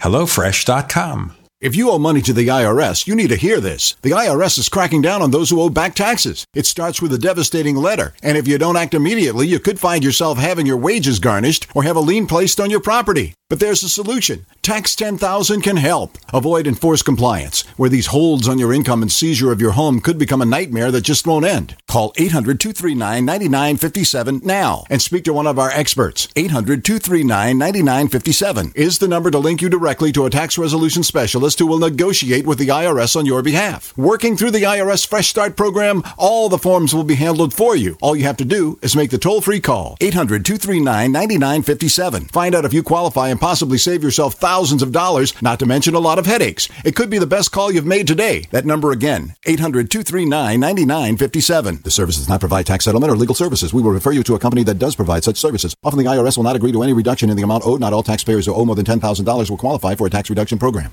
HelloFresh.com. If you owe money to the IRS, you need to hear this. The IRS is cracking down on those who owe back taxes. It starts with a devastating letter, and if you don't act immediately, you could find yourself having your wages garnished or have a lien placed on your property. But there's a solution. Tax 10,000 can help. Avoid enforced compliance, where these holds on your income and seizure of your home could become a nightmare that just won't end. Call 800 239 9957 now and speak to one of our experts. 800 239 9957 is the number to link you directly to a tax resolution specialist who will negotiate with the IRS on your behalf. Working through the IRS Fresh Start program, all the forms will be handled for you. All you have to do is make the toll free call 800 239 9957. Find out if you qualify and possibly save yourself thousands of dollars, not to mention a lot of headaches. It could be the best call you've made today. That number again 800 239 9957. The service does not provide tax settlement or legal services. We will refer you to a company that does provide such services. Often the IRS will not agree to any reduction in the amount owed. Not all taxpayers who owe more than $10,000 will qualify for a tax reduction program.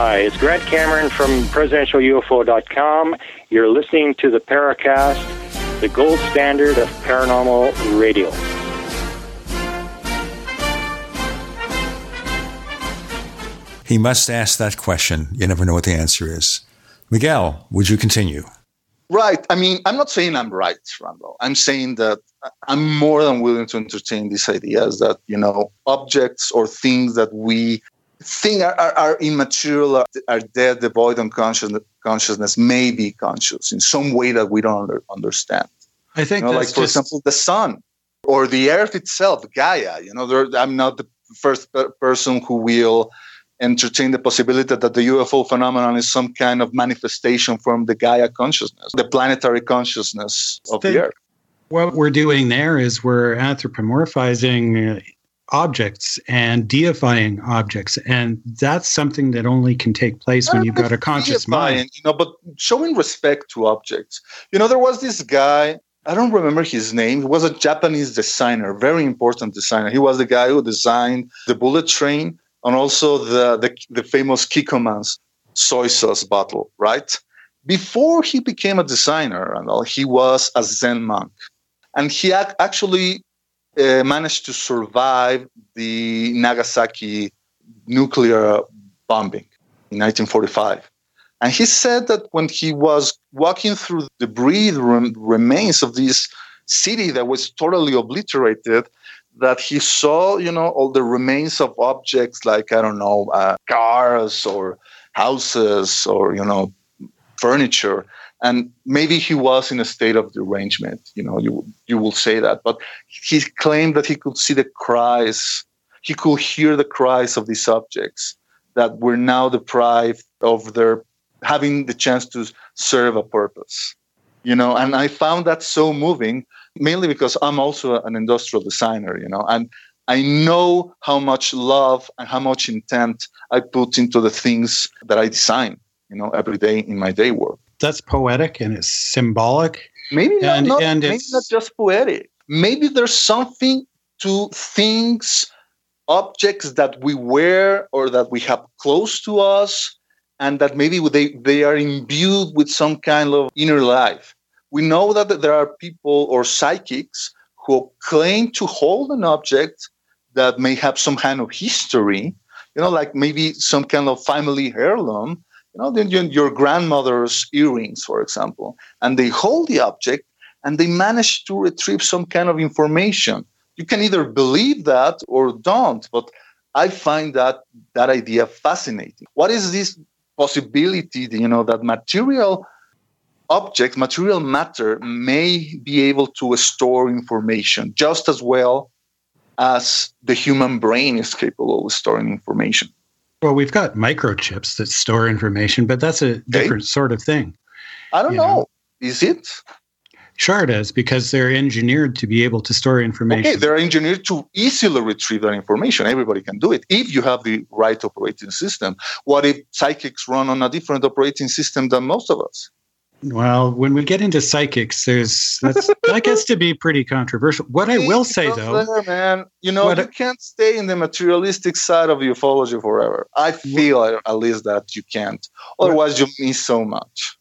Hi, it's Grant Cameron from PresidentialUFO.com. You're listening to the Paracast, the gold standard of paranormal radio. He must ask that question. You never know what the answer is. Miguel, would you continue? Right. I mean, I'm not saying I'm right, Randall. I'm saying that I'm more than willing to entertain these ideas that, you know, objects or things that we think are, are, are immaterial, are, are dead, devoid of consciousness, consciousness, may be conscious in some way that we don't under, understand. I think, you know, like for just... example, the sun or the earth itself, Gaia. You know, there, I'm not the first per- person who will entertain the possibility that the UFO phenomenon is some kind of manifestation from the Gaia consciousness, the planetary consciousness of the, the Earth. What we're doing there is we're anthropomorphizing objects and deifying objects. And that's something that only can take place when you've got a conscious deifying, mind. you know but showing respect to objects. You know there was this guy i don't remember his name he was a japanese designer very important designer. He was the guy who designed the bullet train and also the the, the famous kikkoman's soy sauce bottle right? Before he became a designer and all he was a zen monk. And he ac- actually uh, managed to survive the Nagasaki nuclear bombing in 1945. And he said that when he was walking through the debris remains of this city that was totally obliterated, that he saw, you know, all the remains of objects like, I don't know, uh, cars or houses or, you know, furniture and maybe he was in a state of derangement. You know, you you will say that, but he claimed that he could see the cries, he could hear the cries of these objects that were now deprived of their having the chance to serve a purpose. You know, and I found that so moving, mainly because I'm also an industrial designer. You know, and I know how much love and how much intent I put into the things that I design, you know, every day in my day work. That's poetic and it's symbolic. Maybe and, not, and maybe not just poetic. Maybe there's something to things, objects that we wear or that we have close to us, and that maybe they, they are imbued with some kind of inner life. We know that there are people or psychics who claim to hold an object that may have some kind of history, you know, like maybe some kind of family heirloom, you know, your grandmother's earrings, for example, and they hold the object and they manage to retrieve some kind of information. You can either believe that or don't, but I find that that idea fascinating. What is this possibility, you know, that material objects, material matter may be able to store information just as well as the human brain is capable of storing information. Well, we've got microchips that store information, but that's a different okay. sort of thing. I don't know. know. Is it? Sure, it is because they're engineered to be able to store information. Okay, they're engineered to easily retrieve that information. Everybody can do it if you have the right operating system. What if psychics run on a different operating system than most of us? Well, when we get into psychics, there's that gets to be pretty controversial. What I will say though, there, man, you know, you can't stay in the materialistic side of ufology forever. I feel at least that you can't. Otherwise, you miss so much.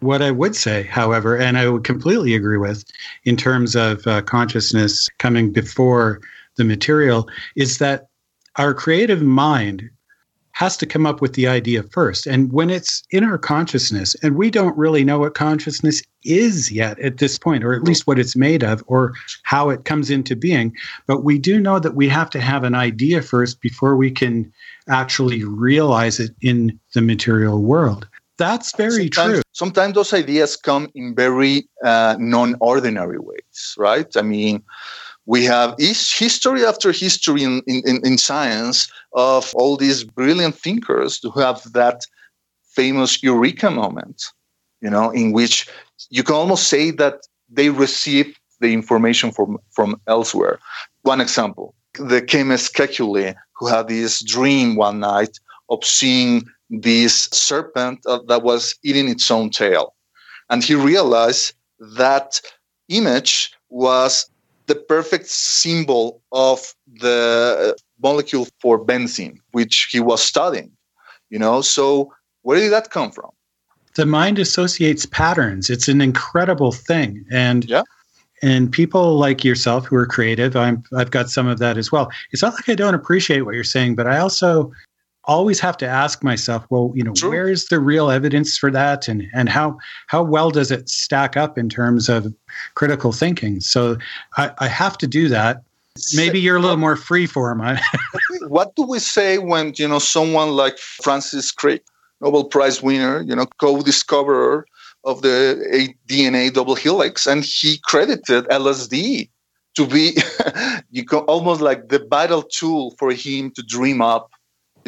What I would say, however, and I would completely agree with, in terms of uh, consciousness coming before the material, is that our creative mind has to come up with the idea first. And when it's in our consciousness, and we don't really know what consciousness is yet at this point, or at least what it's made of, or how it comes into being, but we do know that we have to have an idea first before we can actually realize it in the material world. That's very sometimes, true. Sometimes those ideas come in very uh, non ordinary ways, right? I mean, we have history after history in, in, in science of all these brilliant thinkers who have that famous eureka moment, you know, in which you can almost say that they received the information from, from elsewhere. One example, the chemist Kekule, who had this dream one night of seeing this serpent uh, that was eating its own tail. And he realized that image was the perfect symbol of the molecule for benzene, which he was studying. You know, so where did that come from? The mind associates patterns. It's an incredible thing, and yeah. And people like yourself who are creative, I'm, I've got some of that as well. It's not like I don't appreciate what you're saying, but I also always have to ask myself, well, you know, True. where is the real evidence for that, and and how how well does it stack up in terms of critical thinking? So I, I have to do that. Maybe you're a little more free form. what do we say when you know someone like Francis Crick, Nobel Prize winner, you know, co-discoverer of the DNA double helix, and he credited LSD to be you can almost like the vital tool for him to dream up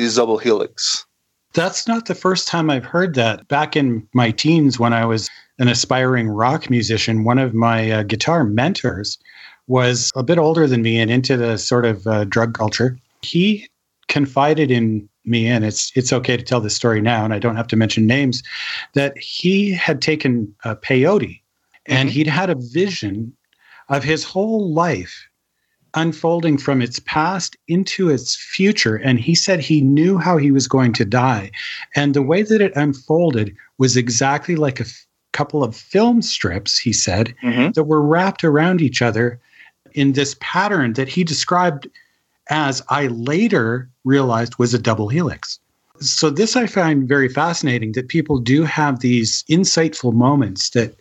these double helix. That's not the first time I've heard that. Back in my teens, when I was an aspiring rock musician, one of my uh, guitar mentors was a bit older than me and into the sort of uh, drug culture. He confided in me, and it's it's okay to tell this story now, and I don't have to mention names. That he had taken uh, peyote, and mm-hmm. he'd had a vision of his whole life unfolding from its past into its future. And he said he knew how he was going to die. And the way that it unfolded was exactly like a f- couple of film strips, he said, mm-hmm. that were wrapped around each other in this pattern that he described as I later realized was a double helix. So, this I find very fascinating that people do have these insightful moments that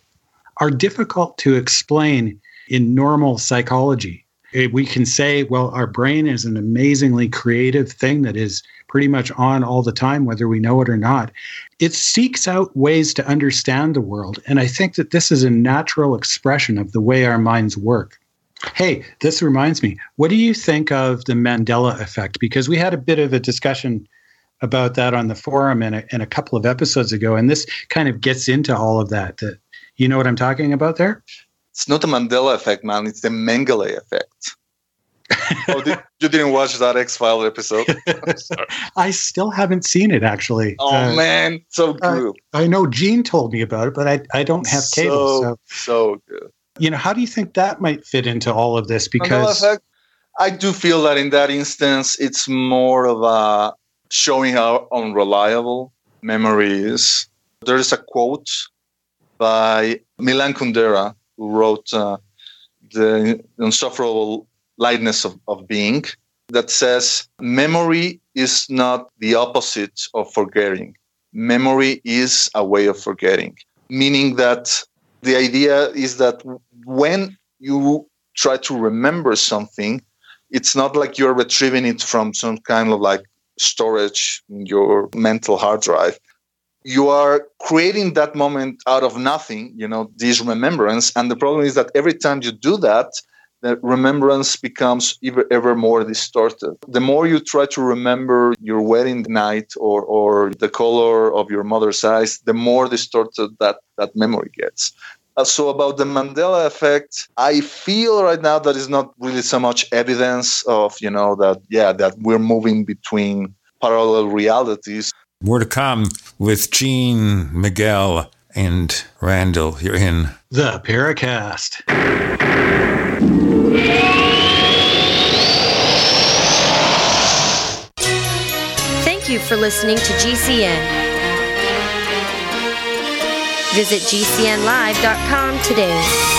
are difficult to explain in normal psychology we can say, well, our brain is an amazingly creative thing that is pretty much on all the time, whether we know it or not. It seeks out ways to understand the world. And I think that this is a natural expression of the way our minds work. Hey, this reminds me, what do you think of the Mandela effect? Because we had a bit of a discussion about that on the forum and a, in a couple of episodes ago, and this kind of gets into all of that. That you know what I'm talking about there? It's not the Mandela effect, man. It's the Mengele effect. oh, did, you didn't watch that X File episode? I still haven't seen it actually. Oh uh, man, so good. I know Gene told me about it, but I I don't have cable. So, so good. You know, how do you think that might fit into all of this? Because effect, I do feel that in that instance, it's more of a showing how unreliable memory is. There is a quote by Milan Kundera, who wrote uh, The Insufferable Lightness of, of Being, that says memory is not the opposite of forgetting. Memory is a way of forgetting, meaning that the idea is that when you try to remember something, it's not like you're retrieving it from some kind of like storage in your mental hard drive. You are creating that moment out of nothing, you know, this remembrance. And the problem is that every time you do that, the remembrance becomes ever, ever more distorted. The more you try to remember your wedding night or, or the color of your mother's eyes, the more distorted that, that memory gets. Uh, so about the Mandela effect, I feel right now that is not really so much evidence of, you know, that, yeah, that we're moving between parallel realities. More to come with Gene, Miguel, and Randall here in the Paracast. Thank you for listening to GCN. Visit GCNlive.com today.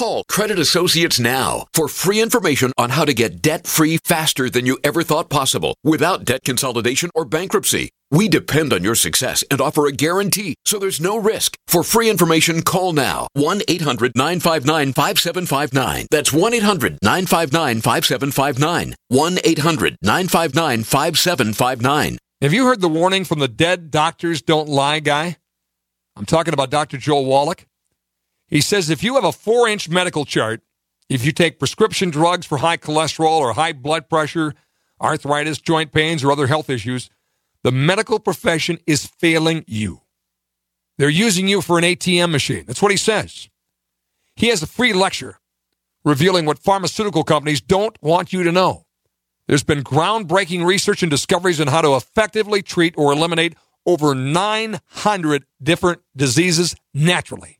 Call Credit Associates now for free information on how to get debt free faster than you ever thought possible without debt consolidation or bankruptcy. We depend on your success and offer a guarantee, so there's no risk. For free information, call now 1 800 959 5759. That's 1 800 959 5759. 1 800 959 5759. Have you heard the warning from the dead doctors don't lie guy? I'm talking about Dr. Joel Wallach. He says if you have a four inch medical chart, if you take prescription drugs for high cholesterol or high blood pressure, arthritis, joint pains, or other health issues, the medical profession is failing you. They're using you for an ATM machine. That's what he says. He has a free lecture revealing what pharmaceutical companies don't want you to know. There's been groundbreaking research and discoveries on how to effectively treat or eliminate over 900 different diseases naturally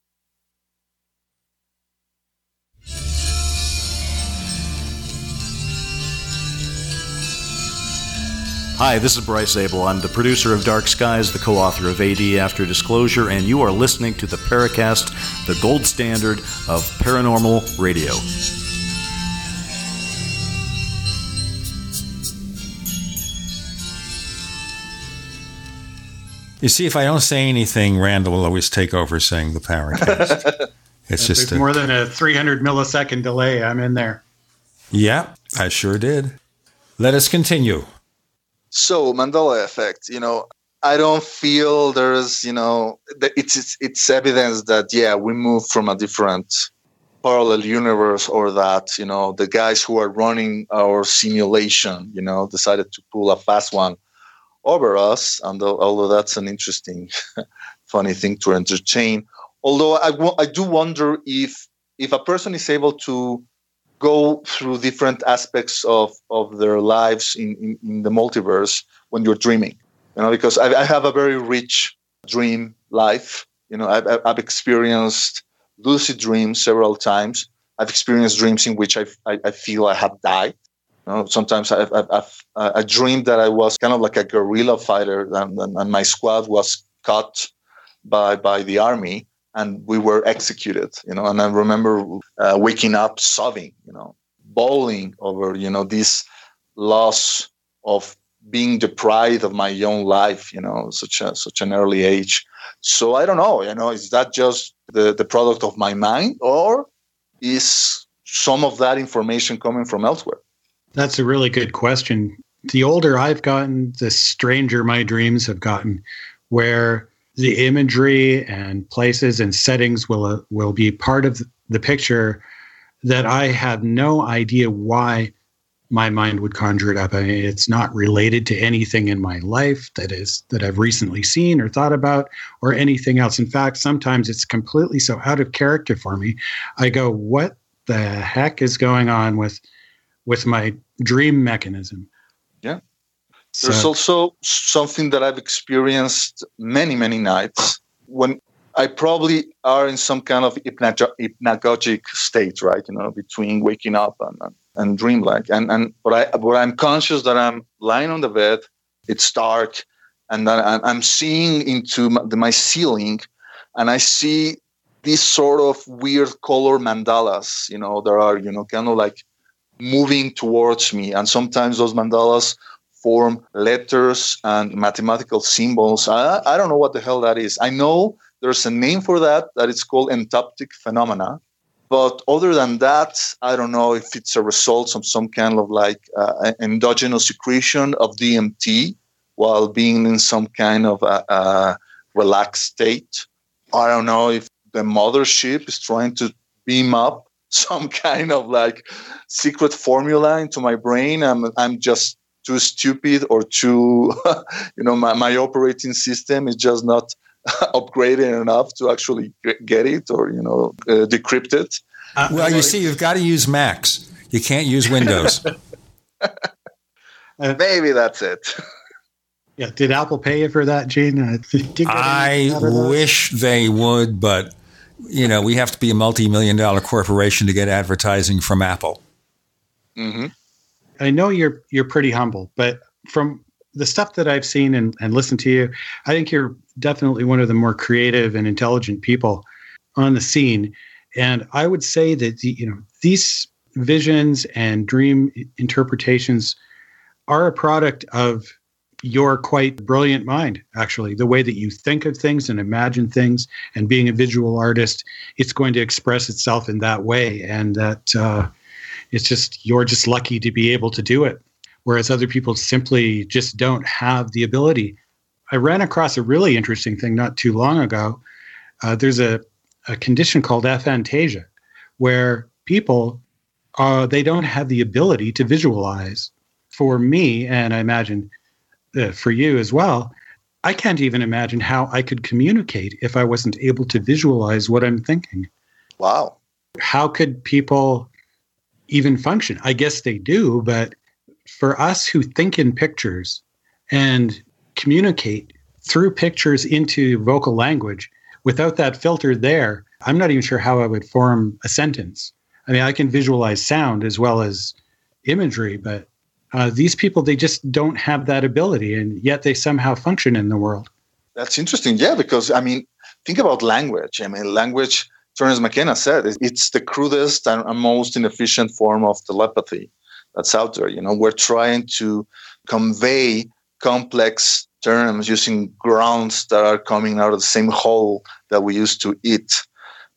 Hi, this is Bryce Zabel. I'm the producer of Dark Skies, the co author of AD After Disclosure, and you are listening to the Paracast, the gold standard of paranormal radio. You see, if I don't say anything, Randall will always take over saying the Paracast. it's If just a, more than a 300 millisecond delay. I'm in there. yeah, I sure did. Let us continue. So Mandela effect, you know, I don't feel there's, you know, it's, it's it's evidence that yeah, we move from a different parallel universe or that, you know, the guys who are running our simulation, you know, decided to pull a fast one over us. And although that's an interesting, funny thing to entertain, although I I do wonder if if a person is able to go through different aspects of, of their lives in, in, in the multiverse when you're dreaming you know because I, I have a very rich dream life you know I've, I've experienced lucid dreams several times. I've experienced dreams in which i, I, I feel i have died. You know, sometimes I've, I've, I've I dreamed that I was kind of like a guerrilla fighter, and, and, and my squad was caught by by the army, and we were executed. You know, and I remember uh, waking up sobbing, you know, bawling over you know this loss of being deprived of my own life. You know, such a such an early age. So I don't know. You know, is that just the the product of my mind, or is some of that information coming from elsewhere? That's a really good question. The older I've gotten, the stranger my dreams have gotten, where the imagery and places and settings will uh, will be part of the picture that I have no idea why my mind would conjure it up. I mean, it's not related to anything in my life that is that I've recently seen or thought about or anything else. In fact, sometimes it's completely so out of character for me. I go, "What the heck is going on with with my dream mechanism?" Yeah. There's So- also something that I've experienced many, many nights when I probably are in some kind of hypnago- hypnagogic state, right? You know, between waking up and, and, and dreamlike. And and but I but I'm conscious that I'm lying on the bed. It's dark, and then I'm, seeing into my, the, my ceiling, and I see these sort of weird color mandalas. You know, there are you know kind of like moving towards me, and sometimes those mandalas form letters and mathematical symbols. I, I don't know what the hell that is. I know there's a name for that, that it's called entoptic phenomena. But other than that, I don't know if it's a result of some kind of like uh, endogenous secretion of DMT while being in some kind of a, a relaxed state. I don't know if the mothership is trying to beam up some kind of like secret formula into my brain. I'm, I'm just too stupid or too, you know, my, my operating system is just not upgraded enough to actually get it or, you know, uh, decrypt it. well, you see, you've got to use Macs. You can't use Windows. Maybe that's it. Yeah, did Apple pay you for that, Gene? Uh, did you get I anything out of that? wish they would, but you know, we have to be a multi-million dollar corporation to get advertising from Apple. Mm-hmm. I know you're you're pretty humble, but from the stuff that I've seen and, and listened to you, I think you're definitely one of the more creative and intelligent people on the scene. And I would say that the, you know these visions and dream interpretations are a product of your quite brilliant mind actually the way that you think of things and imagine things and being a visual artist it's going to express itself in that way and that uh, it's just you're just lucky to be able to do it whereas other people simply just don't have the ability i ran across a really interesting thing not too long ago uh, there's a, a condition called aphantasia where people uh, they don't have the ability to visualize for me and i imagine uh, for you as well, I can't even imagine how I could communicate if I wasn't able to visualize what I'm thinking. Wow. How could people even function? I guess they do, but for us who think in pictures and communicate through pictures into vocal language, without that filter there, I'm not even sure how I would form a sentence. I mean, I can visualize sound as well as imagery, but uh, these people they just don't have that ability and yet they somehow function in the world that's interesting yeah because i mean think about language i mean language terence mckenna said it's the crudest and most inefficient form of telepathy that's out there you know we're trying to convey complex terms using grounds that are coming out of the same hole that we used to eat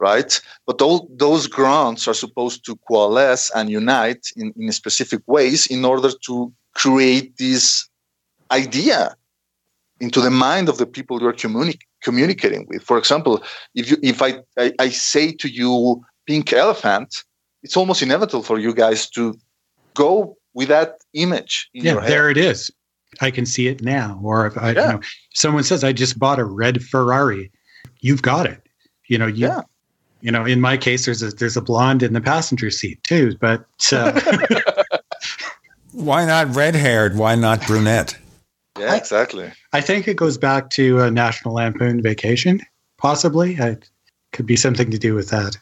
right? But all those grounds are supposed to coalesce and unite in, in specific ways in order to create this idea into the mind of the people you're communi- communicating with. For example, if you if I, I, I say to you pink elephant, it's almost inevitable for you guys to go with that image yeah, there it is. I can see it now. Or if I, yeah. you know, someone says, I just bought a red Ferrari, you've got it. You know, you, yeah you know, in my case, there's a there's a blonde in the passenger seat too. But uh, why not red haired? Why not brunette? Yeah, exactly. I, I think it goes back to a National Lampoon Vacation, possibly. It could be something to do with that.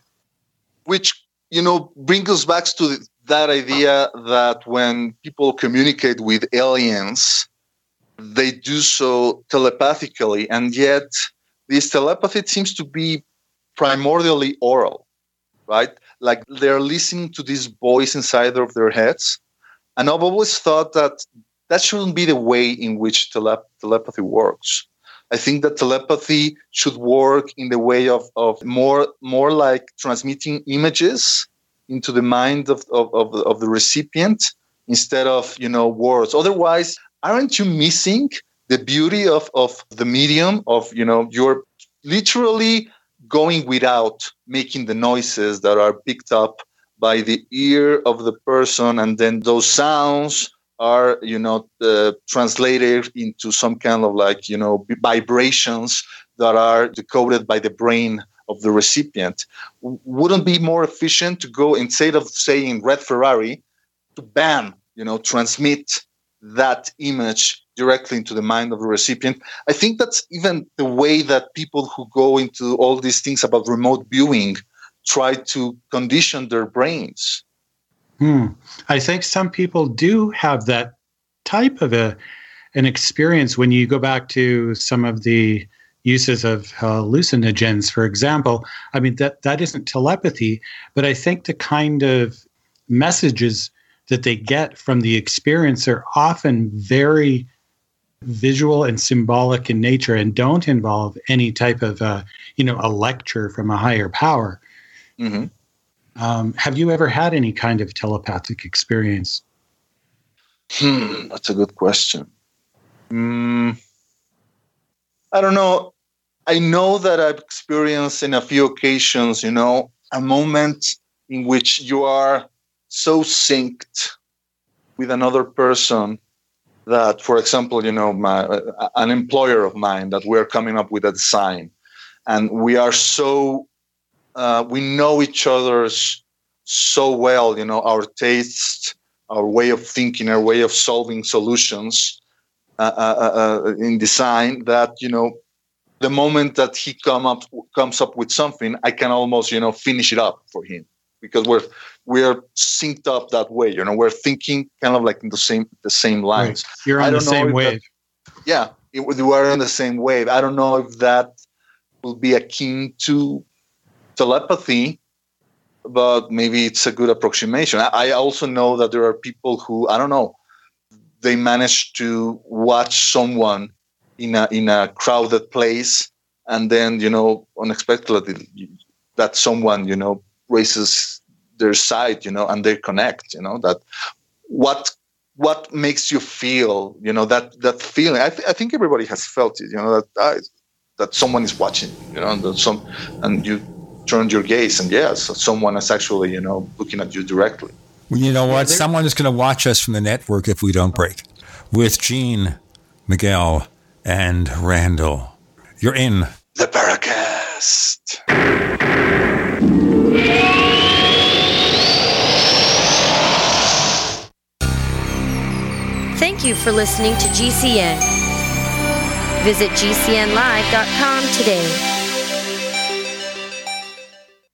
Which you know brings us back to that idea that when people communicate with aliens, they do so telepathically, and yet this telepathy seems to be primordially oral, right? Like they're listening to this voice inside of their heads. And I've always thought that that shouldn't be the way in which telep- telepathy works. I think that telepathy should work in the way of, of more more like transmitting images into the mind of, of, of, of the recipient instead of you know words. Otherwise, aren't you missing the beauty of, of the medium of you know you're literally going without making the noises that are picked up by the ear of the person and then those sounds are you know uh, translated into some kind of like you know vibrations that are decoded by the brain of the recipient wouldn't be more efficient to go instead of saying red ferrari to bam you know transmit that image directly into the mind of the recipient. I think that's even the way that people who go into all these things about remote viewing try to condition their brains. Hmm. I think some people do have that type of a an experience when you go back to some of the uses of hallucinogens, for example. I mean that that isn't telepathy, but I think the kind of messages that they get from the experience are often very visual and symbolic in nature and don't involve any type of uh, you know a lecture from a higher power mm-hmm. Um, have you ever had any kind of telepathic experience? Hmm that's a good question. Mm, i don't know. I know that i've experienced in a few occasions you know a moment in which you are so synced with another person that, for example, you know, my, uh, an employer of mine that we're coming up with a design, and we are so uh, we know each other's so well, you know, our tastes, our way of thinking, our way of solving solutions uh, uh, uh, uh in design that you know the moment that he come up comes up with something, I can almost you know finish it up for him because we're we're synced up that way. You know, we're thinking kind of like in the same the same lines. Right. You're on the same wave. That, yeah, it, we are on the same wave. I don't know if that will be akin to telepathy, but maybe it's a good approximation. I, also know that there are people who I don't know. They manage to watch someone in a in a crowded place, and then you know unexpectedly that someone you know raises their side, you know, and they connect. You know that what what makes you feel, you know, that that feeling. I, th- I think everybody has felt it, you know, that that someone is watching, you know, and some and you turn your gaze, and yes, someone is actually, you know, looking at you directly. Well, you know what? Someone is going to watch us from the network if we don't break. With Gene, Miguel, and Randall. You're in the Paracast. Thank you for listening to GCN. Visit GCNlive.com today.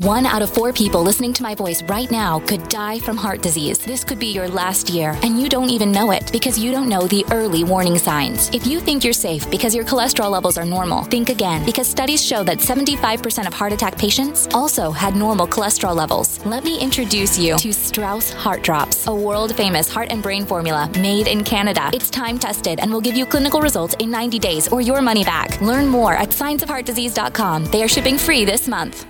One out of four people listening to my voice right now could die from heart disease. This could be your last year, and you don't even know it because you don't know the early warning signs. If you think you're safe because your cholesterol levels are normal, think again because studies show that 75% of heart attack patients also had normal cholesterol levels. Let me introduce you to Strauss Heart Drops, a world famous heart and brain formula made in Canada. It's time tested and will give you clinical results in 90 days or your money back. Learn more at signsofheartdisease.com. They are shipping free this month.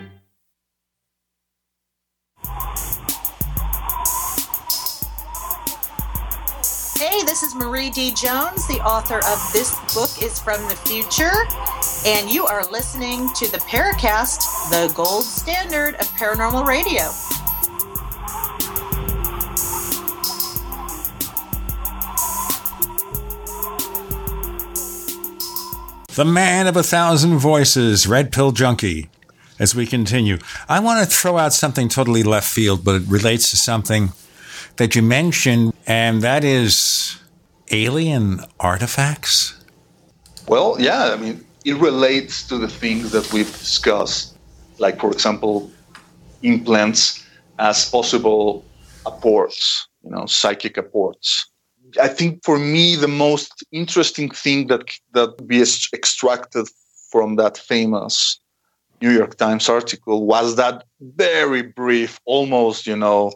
this is Marie D. Jones, the author of This Book is from the Future, and you are listening to the Paracast, the gold standard of paranormal radio. The man of a thousand voices, Red Pill Junkie. As we continue, I want to throw out something totally left field, but it relates to something that you mentioned, and that is alien artifacts. Well, yeah, I mean, it relates to the things that we've discussed, like, for example, implants as possible apports, you know, psychic apports. I think for me, the most interesting thing that that be extracted from that famous New York Times article was that very brief, almost, you know,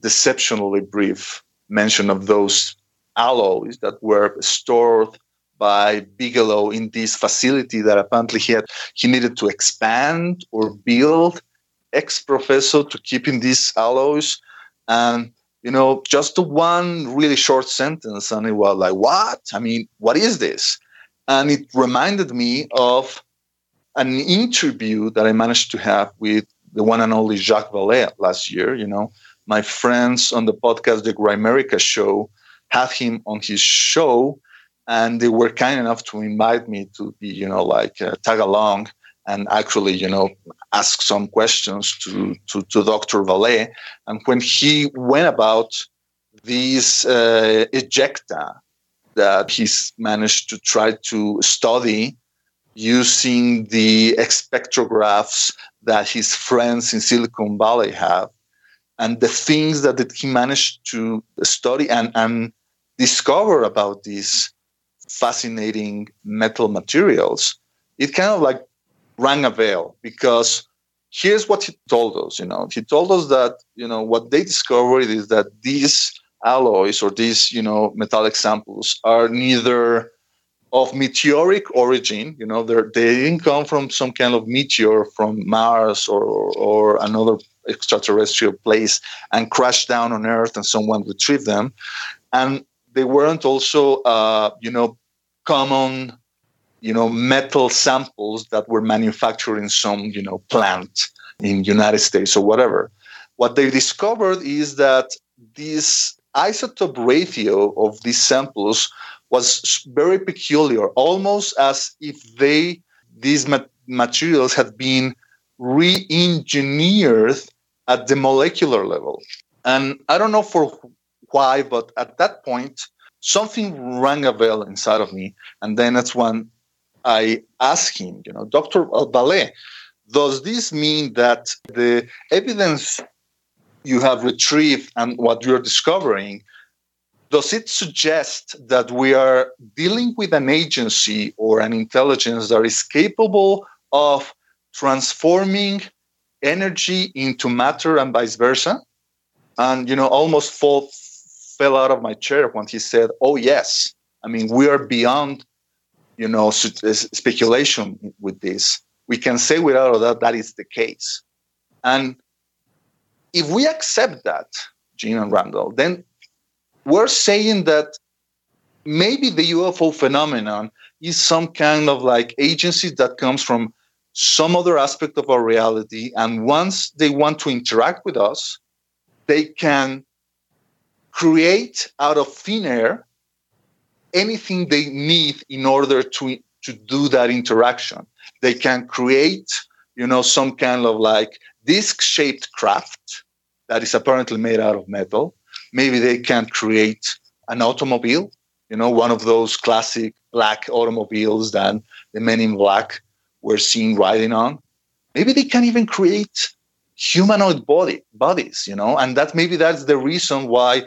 deceptionally brief mention of those alloys that were stored by Bigelow in this facility that apparently he had he needed to expand or build ex professor to keep in these alloys. And you know just one really short sentence and it was like what? I mean what is this? And it reminded me of an interview that i managed to have with the one and only jacques vallée last year you know my friends on the podcast, the Grimerica show, had him on his show, and they were kind enough to invite me to be, you know, like uh, tag along and actually, you know, ask some questions to to, to Dr. Vallée. And when he went about these uh, ejecta that he's managed to try to study using the spectrographs that his friends in Silicon Valley have, and the things that he managed to study and, and discover about these fascinating metal materials, it kind of like rang a bell because here's what he told us. You know, he told us that you know what they discovered is that these alloys or these you know metallic samples are neither of meteoric origin. You know, they didn't come from some kind of meteor from Mars or or another extraterrestrial place and crash down on Earth and someone retrieved them. And they weren't also, uh, you know, common, you know, metal samples that were manufactured in some, you know, plant in United States or whatever. What they discovered is that this isotope ratio of these samples was very peculiar, almost as if they these ma- materials had been re-engineered at the molecular level. And I don't know for why, but at that point, something rang a bell inside of me. And then that's when I asked him, you know, Dr. Vallée, does this mean that the evidence you have retrieved and what you're discovering, does it suggest that we are dealing with an agency or an intelligence that is capable of transforming energy into matter and vice versa. And, you know, almost fall, fell out of my chair when he said, oh, yes. I mean, we are beyond, you know, speculation with this. We can say without a doubt that is the case. And if we accept that, Gene and Randall, then we're saying that maybe the UFO phenomenon is some kind of like agency that comes from some other aspect of our reality. And once they want to interact with us, they can create out of thin air anything they need in order to, to do that interaction. They can create, you know, some kind of like disc shaped craft that is apparently made out of metal. Maybe they can create an automobile, you know, one of those classic black automobiles that the men in black were seen riding on. Maybe they can even create humanoid body bodies, you know, and that maybe that's the reason why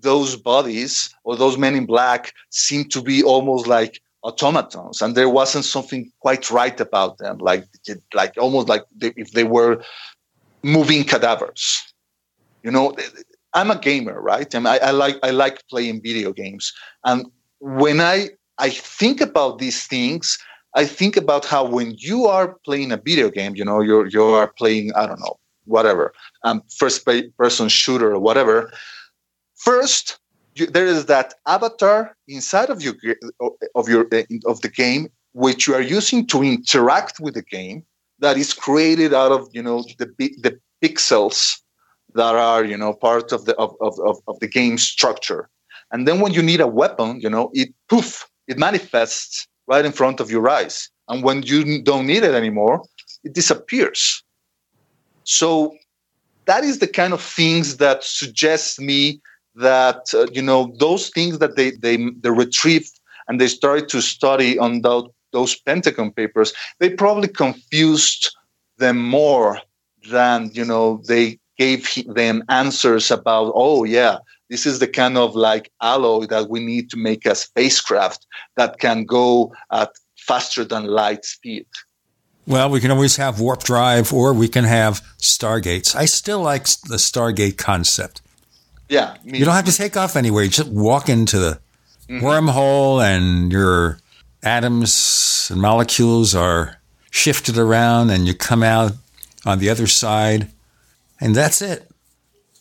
those bodies or those men in black seem to be almost like automatons. And there wasn't something quite right about them like like almost like they, if they were moving cadavers. You know i'm a gamer right? And I, I like i like playing video games. And when i i think about these things i think about how when you are playing a video game you know you're you are playing i don't know whatever um, first person shooter or whatever first you, there is that avatar inside of your of your of the game which you are using to interact with the game that is created out of you know the the pixels that are you know part of the of, of, of the game structure. And then when you need a weapon you know it poof it manifests right in front of your eyes. And when you don't need it anymore it disappears so that is the kind of things that suggest me that uh, you know those things that they they they retrieved and they started to study on those those Pentagon papers, they probably confused them more than you know they gave them answers about. Oh yeah, this is the kind of like alloy that we need to make a spacecraft that can go at faster than light speed. Well, we can always have warp drive or we can have stargates. I still like the stargate concept. Yeah. You don't have to take off anywhere. You just walk into the mm-hmm. wormhole and your atoms and molecules are shifted around and you come out on the other side and that's it.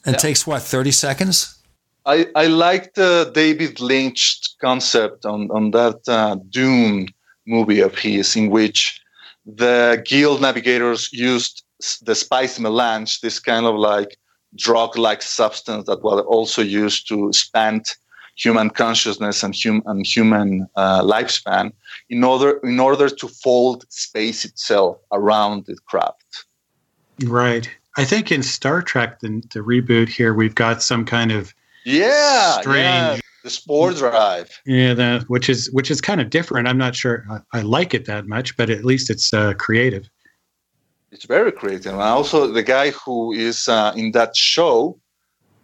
It yeah. takes what, 30 seconds? I, I like the David Lynch concept on, on that uh, Dune movie of his in which the guild navigators used the spice melange, this kind of like drug-like substance that was also used to expand human consciousness and, hum- and human uh, lifespan in order in order to fold space itself around the craft. Right. I think in Star Trek, the, the reboot here, we've got some kind of yeah, strange. Yeah. The spore drive. Yeah, that which is which is kind of different. I'm not sure I, I like it that much, but at least it's uh, creative it's very creative. And also the guy who is uh, in that show,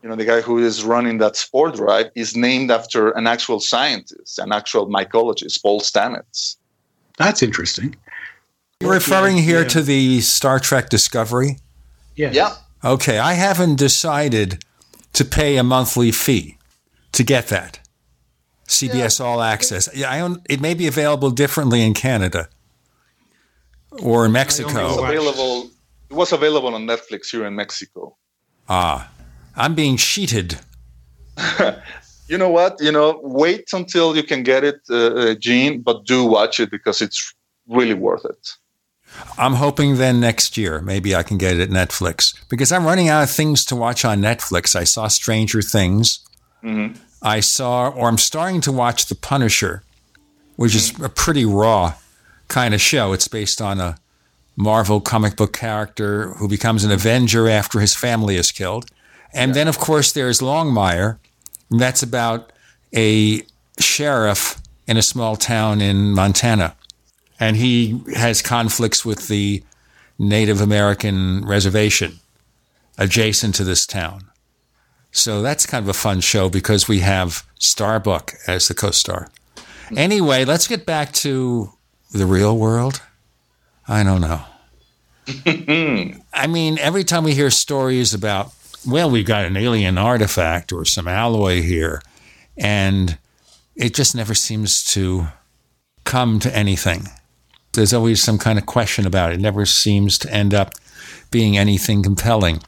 you know, the guy who is running that spore drive is named after an actual scientist, an actual mycologist, Paul Stamets. That's interesting. You're referring here yeah. to the Star Trek Discovery? Yes. Yeah. Okay, I haven't decided to pay a monthly fee to get that. CBS yeah. All Access. Yeah, I own, it may be available differently in Canada or in Mexico. It was available. It was available on Netflix here in Mexico. Ah, I'm being cheated. you know what? You know, wait until you can get it, uh, uh, Gene, but do watch it because it's really worth it. I'm hoping then next year maybe I can get it at Netflix because I'm running out of things to watch on Netflix. I saw Stranger Things. Mm-hmm. I saw, or I'm starting to watch The Punisher, which mm-hmm. is a pretty raw kind of show. It's based on a Marvel comic book character who becomes an Avenger after his family is killed. And yeah. then, of course, there's Longmire. that's about a sheriff in a small town in Montana. And he has conflicts with the Native American reservation adjacent to this town. So that's kind of a fun show because we have Starbuck as the co star. Anyway, let's get back to the real world? I don't know. I mean, every time we hear stories about, well, we've got an alien artifact or some alloy here, and it just never seems to come to anything. There's always some kind of question about it. It never seems to end up being anything compelling.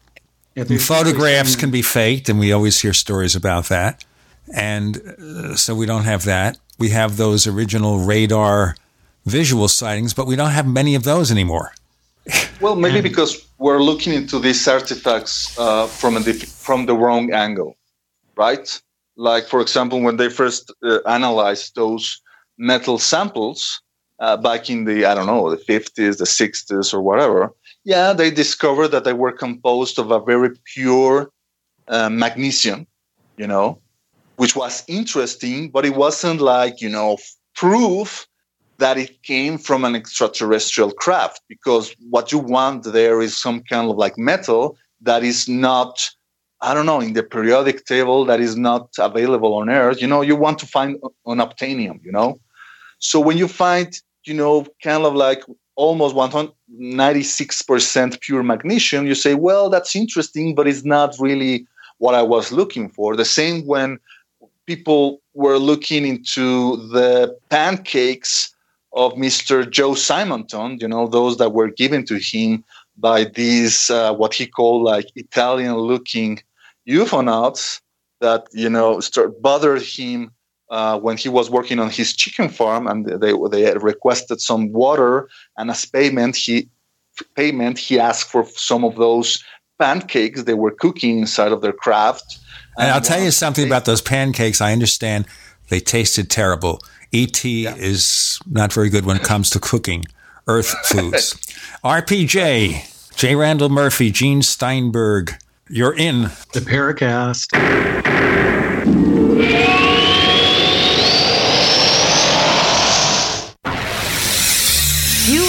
Yeah, photographs can be faked, and we always hear stories about that. And uh, so we don't have that. We have those original radar visual sightings, but we don't have many of those anymore. Well, maybe because we're looking into these artifacts uh, from a from the wrong angle, right? Like, for example, when they first uh, analyzed those metal samples uh, back in the I don't know the 50s, the 60s, or whatever, yeah, they discovered that they were composed of a very pure uh, magnesium, you know, which was interesting, but it wasn't like you know proof that it came from an extraterrestrial craft because what you want there is some kind of like metal that is not i don't know in the periodic table that is not available on earth. You know you want to find unobtainium you know? So when you find you know kind of like almost 196% pure magnesium you say well that's interesting but it's not really what i was looking for the same when people were looking into the pancakes of Mr. Joe Simonton, you know, those that were given to him by these, uh, what he called like Italian looking ufonauts that, you know, start, bothered him uh, when he was working on his chicken farm and they, they requested some water and as payment, he, payment, he asked for some of those pancakes they were cooking inside of their craft. And, and I'll tell you something about those pancakes. I understand they tasted terrible. ET yeah. is not very good when it comes to cooking Earth foods. RPJ, J. Randall Murphy, Gene Steinberg, you're in the Paracast.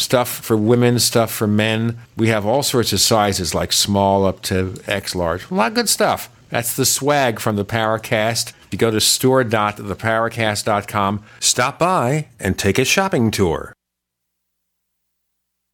stuff for women, stuff for men. We have all sorts of sizes like small up to X large. A lot of good stuff. That's the swag from the Paracast. You go to store.theparacast.com, stop by, and take a shopping tour.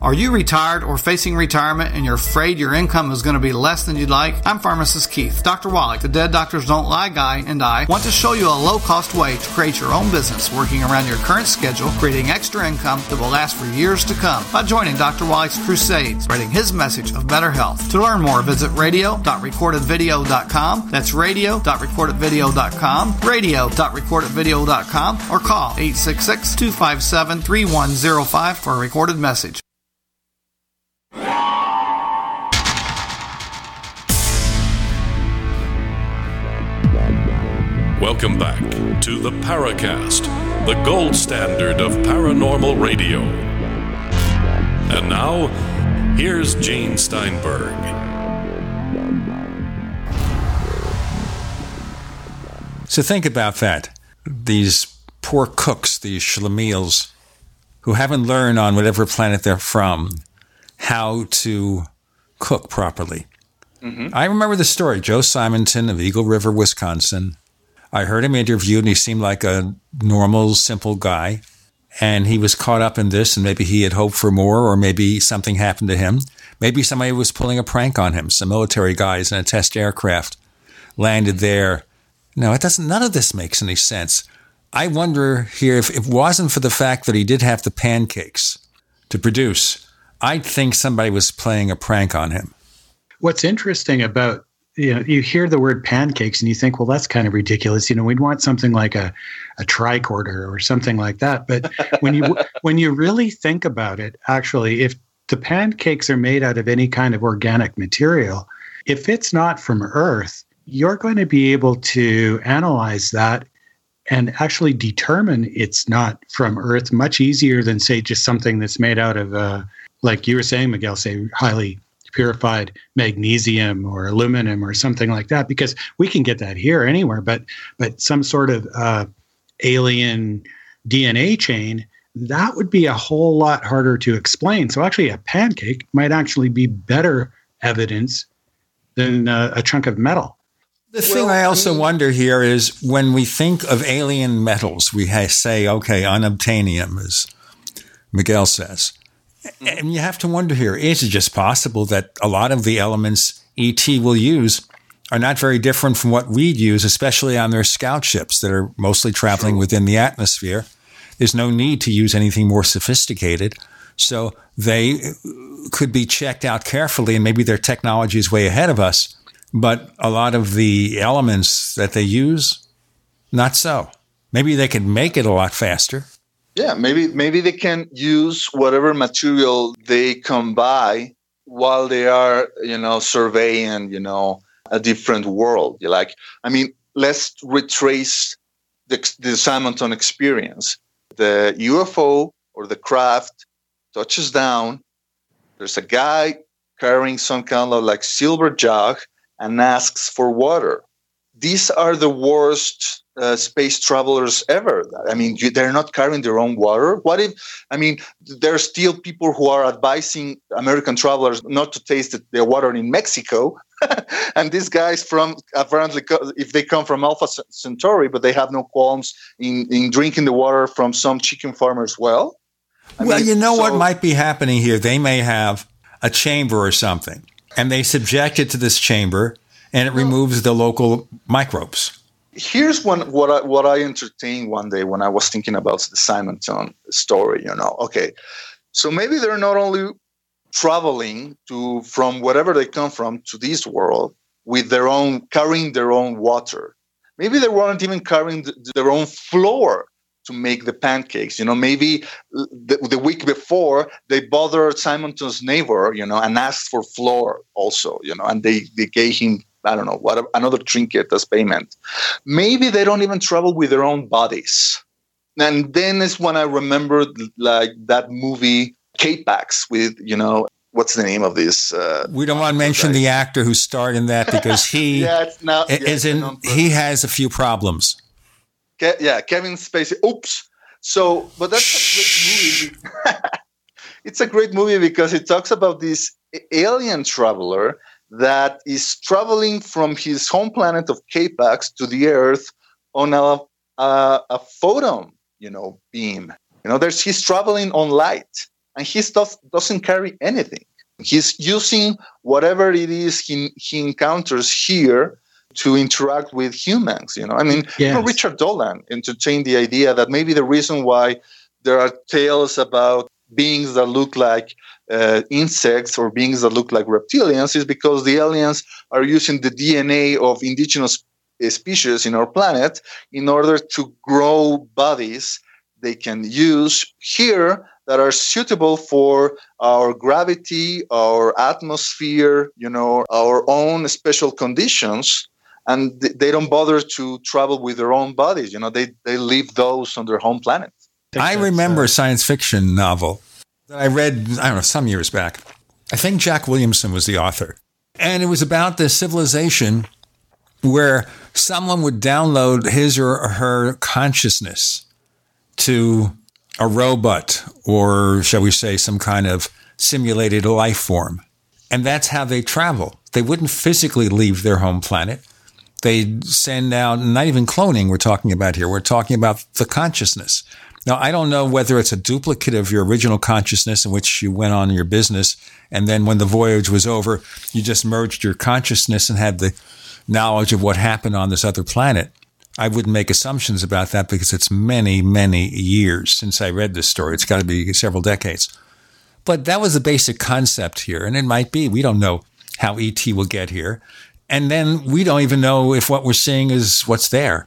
Are you retired or facing retirement and you're afraid your income is going to be less than you'd like? I'm pharmacist Keith. Dr. Wallach, the Dead Doctors Don't Lie guy, and I want to show you a low cost way to create your own business working around your current schedule, creating extra income that will last for years to come by joining Dr. Wallach's crusades, spreading his message of better health. To learn more, visit radio.recordedvideo.com. That's radio.recordedvideo.com, radio.recordedvideo.com, or call 866 257 3105 for a recorded message. Welcome back to the Paracast, the gold standard of paranormal radio. And now, here's Gene Steinberg. So think about that. These poor cooks, these schlemiels, who haven't learned on whatever planet they're from how to cook properly. Mm-hmm. I remember the story. Joe Simonton of Eagle River, Wisconsin, I heard him interviewed and he seemed like a normal, simple guy. And he was caught up in this and maybe he had hoped for more or maybe something happened to him. Maybe somebody was pulling a prank on him. Some military guys in a test aircraft landed there. No, it doesn't, none of this makes any sense. I wonder here if, it wasn't for the fact that he did have the pancakes to produce, I'd think somebody was playing a prank on him. What's interesting about you know, you hear the word pancakes and you think, well, that's kind of ridiculous. You know, we'd want something like a, a tricorder or something like that. But when you when you really think about it, actually, if the pancakes are made out of any kind of organic material, if it's not from Earth, you're going to be able to analyze that and actually determine it's not from Earth much easier than say just something that's made out of, uh, like you were saying, Miguel, say highly purified magnesium or aluminum or something like that because we can get that here anywhere but but some sort of uh, alien dna chain that would be a whole lot harder to explain so actually a pancake might actually be better evidence than uh, a chunk of metal the thing I also wonder here is when we think of alien metals, we say, okay, unobtainium, as Miguel says. Mm-hmm. And you have to wonder here, is it just possible that a lot of the elements ET will use are not very different from what we'd use, especially on their scout ships that are mostly traveling sure. within the atmosphere? There's no need to use anything more sophisticated. So they uh, could be checked out carefully, and maybe their technology is way ahead of us but a lot of the elements that they use, not so. Maybe they can make it a lot faster. Yeah, maybe maybe they can use whatever material they come by while they are, you know, surveying, you know, a different world. Like, I mean, let's retrace the, the Simonton experience. The UFO or the craft touches down. There's a guy carrying some kind of like silver jug and asks for water. These are the worst uh, space travelers ever. I mean, they're not carrying their own water. What if, I mean, there are still people who are advising American travelers not to taste the water in Mexico. and these guys from apparently, if they come from Alpha Centauri, but they have no qualms in, in drinking the water from some chicken farmer's well. I well, mean, you know so, what might be happening here? They may have a chamber or something and they subject it to this chamber and it removes the local microbes. Here's one what I what I entertained one day when I was thinking about the Simonton story, you know. Okay. So maybe they're not only traveling to from wherever they come from to this world with their own carrying their own water. Maybe they weren't even carrying their own floor to make the pancakes. You know, maybe the, the, week before they bothered Simonton's neighbor, you know, and asked for flour also, you know, and they, they gave him, I don't know, what another trinket as payment. Maybe they don't even travel with their own bodies. And then is when I remembered like that movie K-Pax with, you know, what's the name of this? Uh, we don't want to mention guy. the actor who starred in that because he yeah, not, is yeah, in, he has a few problems. Ke- yeah, Kevin Spacey. Oops. So, but that's a great movie. it's a great movie because it talks about this alien traveler that is traveling from his home planet of K-Pax to the Earth on a, a, a photon, you know, beam. You know, there's he's traveling on light, and he stuff doesn't carry anything. He's using whatever it is he, he encounters here to interact with humans. You know, I mean, yes. Richard Dolan entertained the idea that maybe the reason why there are tales about beings that look like uh, insects or beings that look like reptilians is because the aliens are using the DNA of indigenous species in our planet in order to grow bodies they can use here that are suitable for our gravity, our atmosphere, you know, our own special conditions and they don't bother to travel with their own bodies. You know, they they leave those on their home planet. I remember a science fiction novel that I read. I don't know some years back. I think Jack Williamson was the author, and it was about this civilization where someone would download his or her consciousness to a robot or shall we say some kind of simulated life form and that's how they travel they wouldn't physically leave their home planet They'd send out, not even cloning we're talking about here, we're talking about the consciousness. Now, I don't know whether it's a duplicate of your original consciousness in which you went on your business. And then when the voyage was over, you just merged your consciousness and had the knowledge of what happened on this other planet. I wouldn't make assumptions about that because it's many, many years since I read this story. It's got to be several decades. But that was the basic concept here. And it might be, we don't know how ET will get here. And then we don't even know if what we're seeing is what's there.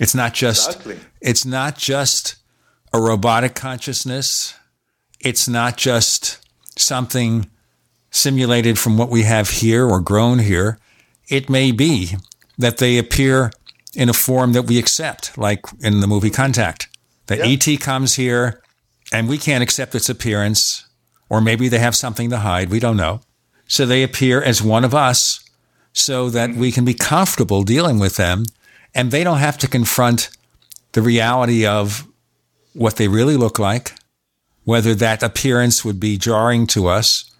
It's not just exactly. it's not just a robotic consciousness. It's not just something simulated from what we have here or grown here. It may be that they appear in a form that we accept, like in the movie Contact. The yeah. ET comes here and we can't accept its appearance, or maybe they have something to hide. We don't know. So they appear as one of us so that we can be comfortable dealing with them and they don't have to confront the reality of what they really look like, whether that appearance would be jarring to us.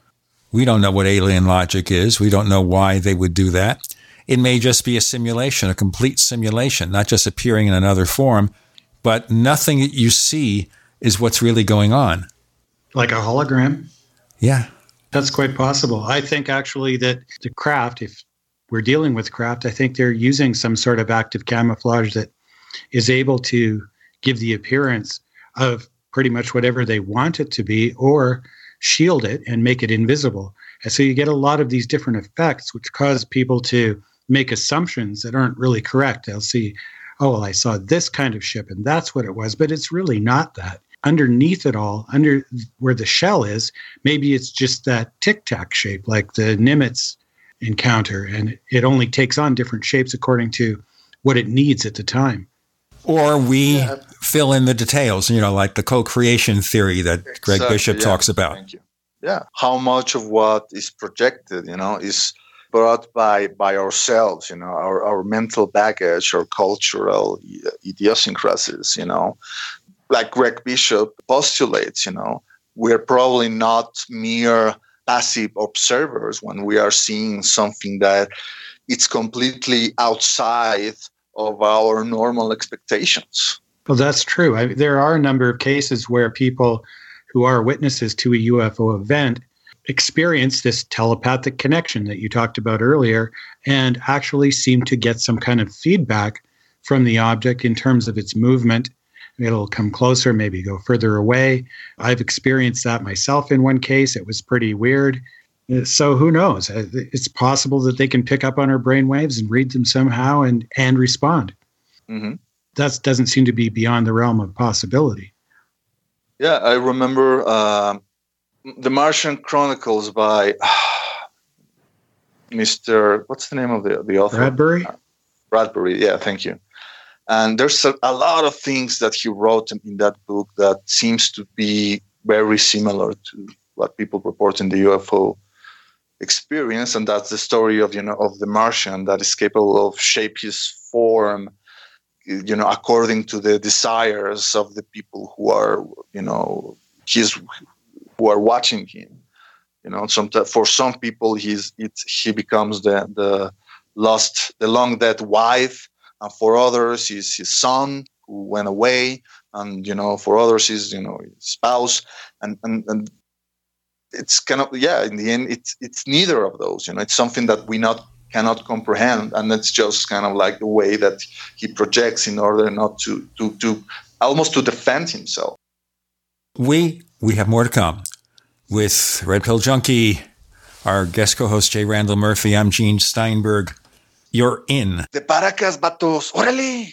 We don't know what alien logic is. We don't know why they would do that. It may just be a simulation, a complete simulation, not just appearing in another form, but nothing that you see is what's really going on. Like a hologram? Yeah. That's quite possible. I think actually that the craft, if we're dealing with craft, I think they're using some sort of active camouflage that is able to give the appearance of pretty much whatever they want it to be or shield it and make it invisible. And so you get a lot of these different effects, which cause people to make assumptions that aren't really correct. They'll see, oh, well, I saw this kind of ship and that's what it was, but it's really not that. Underneath it all, under where the shell is, maybe it's just that tic tac shape, like the Nimitz encounter, and it only takes on different shapes according to what it needs at the time. Or we yeah. fill in the details, you know, like the co creation theory that Greg exactly, Bishop yeah. talks about. Yeah. How much of what is projected, you know, is brought by by ourselves, you know, our, our mental baggage or cultural idiosyncrasies, you know like Greg Bishop postulates, you know, we're probably not mere passive observers when we are seeing something that it's completely outside of our normal expectations. Well, that's true. I, there are a number of cases where people who are witnesses to a UFO event experience this telepathic connection that you talked about earlier and actually seem to get some kind of feedback from the object in terms of its movement It'll come closer, maybe go further away. I've experienced that myself in one case. It was pretty weird. So who knows? Uh, it's possible that they can pick up on our brain waves and read them somehow and and respond. Mm-hmm. That doesn't seem to be beyond the realm of possibility. Yeah, I remember uh, the Martian Chronicles by uh, Mr. What's the name of the the author? Bradbury. Bradbury. Yeah, thank you. And there's a, a lot of things that he wrote in that book that seems to be very similar to what people report in the UFO experience, and that's the story of you know of the Martian that is capable of shape his form, you know, according to the desires of the people who are you know his who are watching him. You know, sometimes for some people he's it, he becomes the the lost the long dead wife and for others he's his son who went away and you know for others is you know his spouse and and, and it's kind of yeah in the end it's it's neither of those you know it's something that we not cannot comprehend and it's just kind of like the way that he projects in order not to to to almost to defend himself we we have more to come with red pill junkie our guest co-host jay randall murphy i'm gene steinberg you're in. De Paracas, vatos. Órale.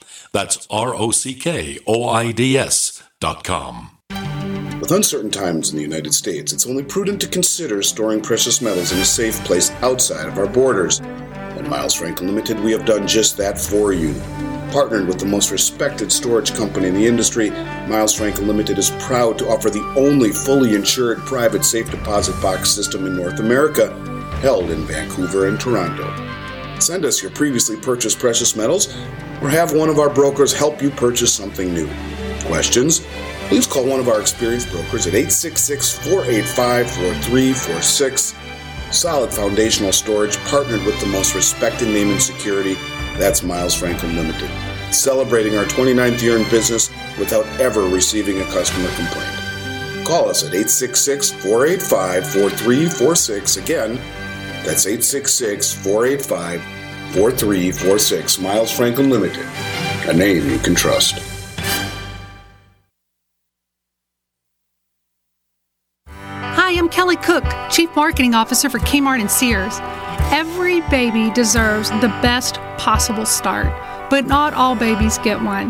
That's R O C K O I D S dot com. With uncertain times in the United States, it's only prudent to consider storing precious metals in a safe place outside of our borders. At Miles Frank Limited, we have done just that for you. Partnered with the most respected storage company in the industry, Miles Franklin Limited is proud to offer the only fully insured private safe deposit box system in North America, held in Vancouver and Toronto. Send us your previously purchased precious metals or have one of our brokers help you purchase something new. Questions? please call one of our experienced brokers at 866 485 4346. Solid foundational storage partnered with the most respected name in security. That's Miles Franklin Limited. Celebrating our 29th year in business without ever receiving a customer complaint. Call us at 866 485 4346. Again, that's 866 485 4346. Miles Franklin Limited. A name you can trust. Hi, I'm Kelly Cook, Chief Marketing Officer for Kmart and Sears. Every baby deserves the best possible start, but not all babies get one.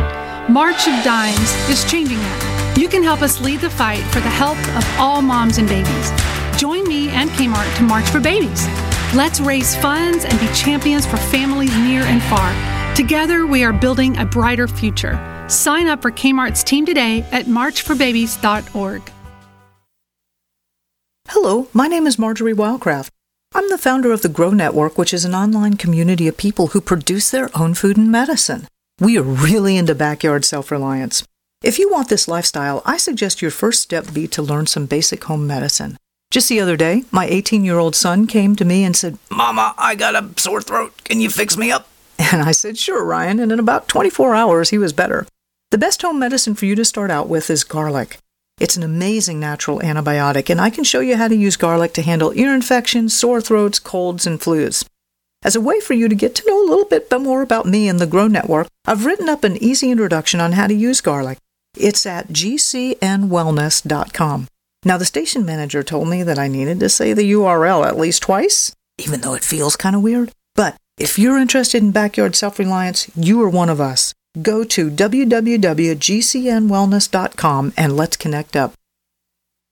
March of Dimes is changing that. You can help us lead the fight for the health of all moms and babies. Join me and Kmart to March for Babies. Let's raise funds and be champions for families near and far. Together, we are building a brighter future. Sign up for Kmart's team today at marchforbabies.org. Hello, my name is Marjorie Wildcraft. I'm the founder of the Grow Network, which is an online community of people who produce their own food and medicine. We are really into backyard self reliance. If you want this lifestyle, I suggest your first step be to learn some basic home medicine. Just the other day, my 18 year old son came to me and said, Mama, I got a sore throat. Can you fix me up? And I said, Sure, Ryan. And in about 24 hours, he was better. The best home medicine for you to start out with is garlic. It's an amazing natural antibiotic, and I can show you how to use garlic to handle ear infections, sore throats, colds, and flus. As a way for you to get to know a little bit more about me and the Grow Network, I've written up an easy introduction on how to use garlic. It's at gcnwellness.com. Now, the station manager told me that I needed to say the URL at least twice, even though it feels kind of weird. But if you're interested in backyard self reliance, you are one of us. Go to www.gcnwellness.com and let's connect up.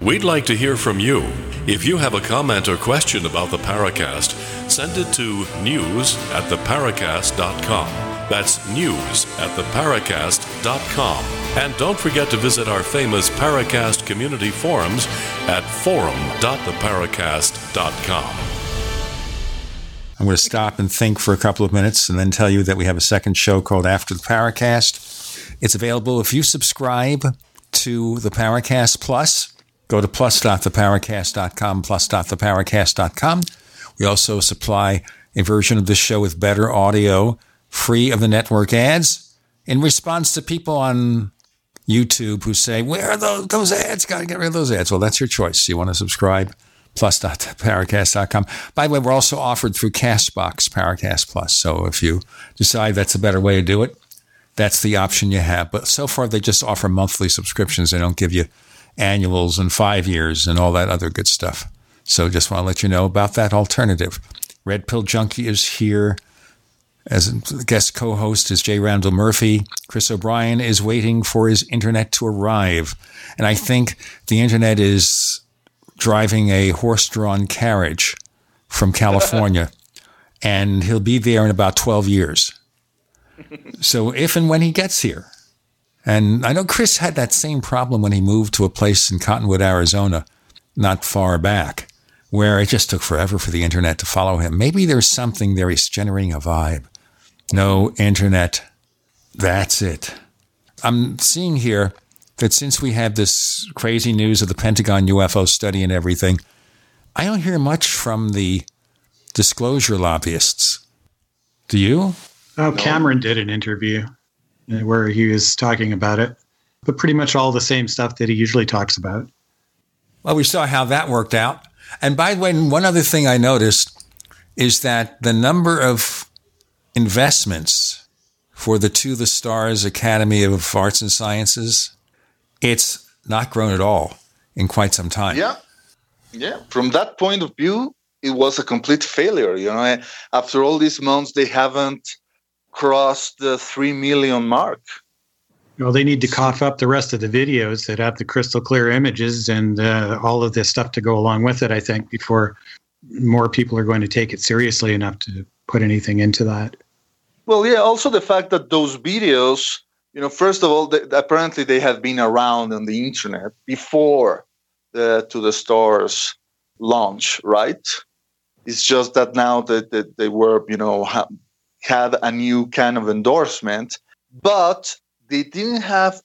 We'd like to hear from you. If you have a comment or question about the Paracast, send it to news at theparacast.com. That's news at theparacast.com. And don't forget to visit our famous Paracast community forums at forum.theparacast.com. I'm going to stop and think for a couple of minutes and then tell you that we have a second show called After the Paracast. It's available if you subscribe to the Paracast Plus. Go to plus.theparacast.com, plus.theparacast.com. We also supply a version of this show with better audio, free of the network ads, in response to people on YouTube who say, Where are those, those ads? Got to get rid of those ads. Well, that's your choice. You want to subscribe, plus.paracast.com. By the way, we're also offered through Castbox Paracast Plus. So if you decide that's a better way to do it, that's the option you have. But so far, they just offer monthly subscriptions. They don't give you annuals and five years and all that other good stuff. So just want to let you know about that alternative. Red Pill Junkie is here. As guest co host is J. Randall Murphy. Chris O'Brien is waiting for his internet to arrive. And I think the internet is driving a horse drawn carriage from California. and he'll be there in about 12 years. So if and when he gets here, and I know Chris had that same problem when he moved to a place in Cottonwood, Arizona, not far back, where it just took forever for the internet to follow him. Maybe there's something there. He's generating a vibe. No internet. That's it. I'm seeing here that since we had this crazy news of the Pentagon UFO study and everything, I don't hear much from the disclosure lobbyists. Do you? Oh, Cameron did an interview uh, where he was talking about it, but pretty much all the same stuff that he usually talks about. Well, we saw how that worked out. And by the way, one other thing I noticed is that the number of investments for the To the Stars Academy of Arts and Sciences, it's not grown at all in quite some time. Yeah. Yeah. From that point of view, it was a complete failure. You know, after all these months, they haven't crossed the 3 million mark. Well, they need to cough up the rest of the videos that have the crystal clear images and uh, all of this stuff to go along with it, I think, before more people are going to take it seriously enough to put anything into that. Well, yeah, also the fact that those videos, you know, first of all, they, apparently they have been around on the internet before the To the Stars launch, right? It's just that now that, that they were, you know, ha- had a new kind of endorsement, but they didn't have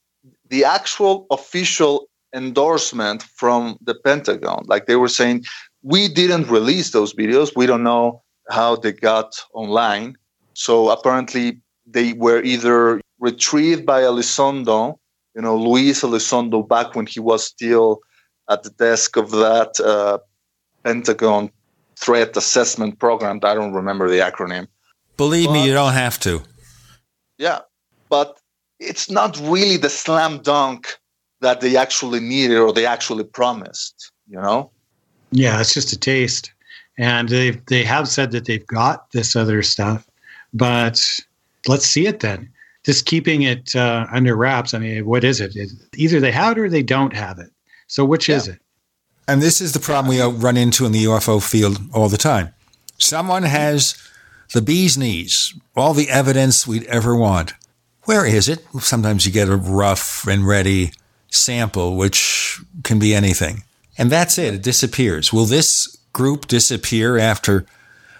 the actual official endorsement from the Pentagon. Like they were saying, we didn't release those videos. We don't know how they got online. So apparently they were either retrieved by Elizondo, you know, Luis Elizondo, back when he was still at the desk of that uh, Pentagon threat assessment program. I don't remember the acronym. Believe but, me, you don't have to. Yeah, but it's not really the slam dunk that they actually needed or they actually promised, you know? Yeah, it's just a taste. And they they have said that they've got this other stuff, but let's see it then. Just keeping it uh, under wraps. I mean, what is it? it? Either they have it or they don't have it. So which yeah. is it? And this is the problem we run into in the UFO field all the time. Someone has the bee's knees, all the evidence we'd ever want. Where is it? Sometimes you get a rough and ready sample, which can be anything. And that's it. It disappears. Will this group disappear after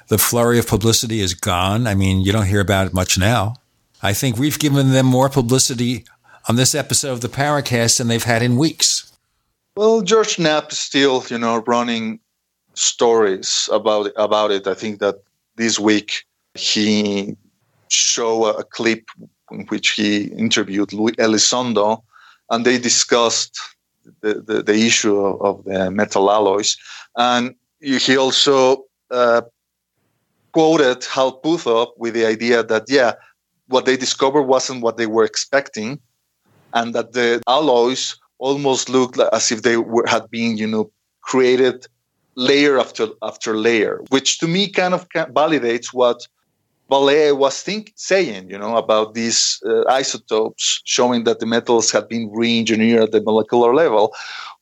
the flurry of publicity is gone? I mean, you don't hear about it much now. I think we've given them more publicity on this episode of the Paracast than they've had in weeks. Well, George Knapp is still, you know, running stories about about it. I think that this week he show a, clip in which he interviewed Luis Elizondo, and they discussed the, the, the issue of, the metal alloys. And he also uh, quoted Hal Puthoff with the idea that, yeah, what they discovered wasn't what they were expecting, and that the alloys almost looked as if they were, had been, you know, created layer after after layer, which to me kind of validates what Vallée was think, saying, you know, about these uh, isotopes, showing that the metals had been re-engineered at the molecular level,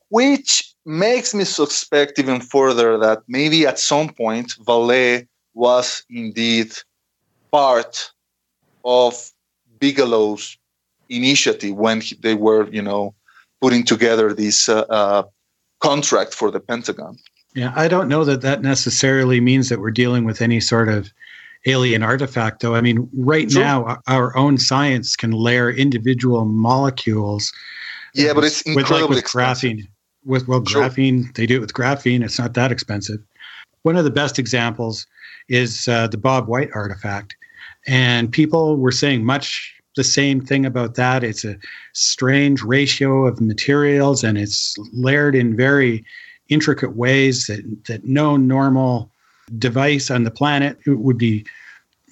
which makes me suspect even further that maybe at some point Vallée was indeed part of Bigelow's initiative when they were, you know, putting together this uh, uh, contract for the Pentagon. Yeah, I don't know that that necessarily means that we're dealing with any sort of alien artifact, though. I mean, right sure. now, our own science can layer individual molecules. Yeah, but it's incredibly with, like, with graphene. With well, sure. graphene, they do it with graphene. It's not that expensive. One of the best examples is uh, the Bob White artifact, and people were saying much the same thing about that. It's a strange ratio of materials, and it's layered in very intricate ways that that no normal device on the planet would be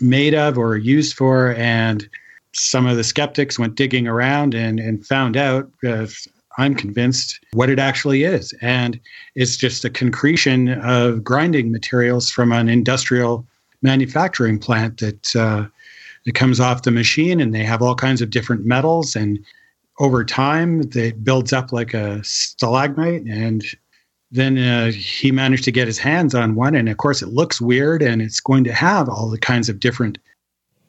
made of or used for. And some of the skeptics went digging around and, and found out, uh, I'm convinced, what it actually is. And it's just a concretion of grinding materials from an industrial manufacturing plant that, uh, that comes off the machine. And they have all kinds of different metals. And over time, it builds up like a stalagmite and then uh, he managed to get his hands on one. And of course, it looks weird and it's going to have all the kinds of different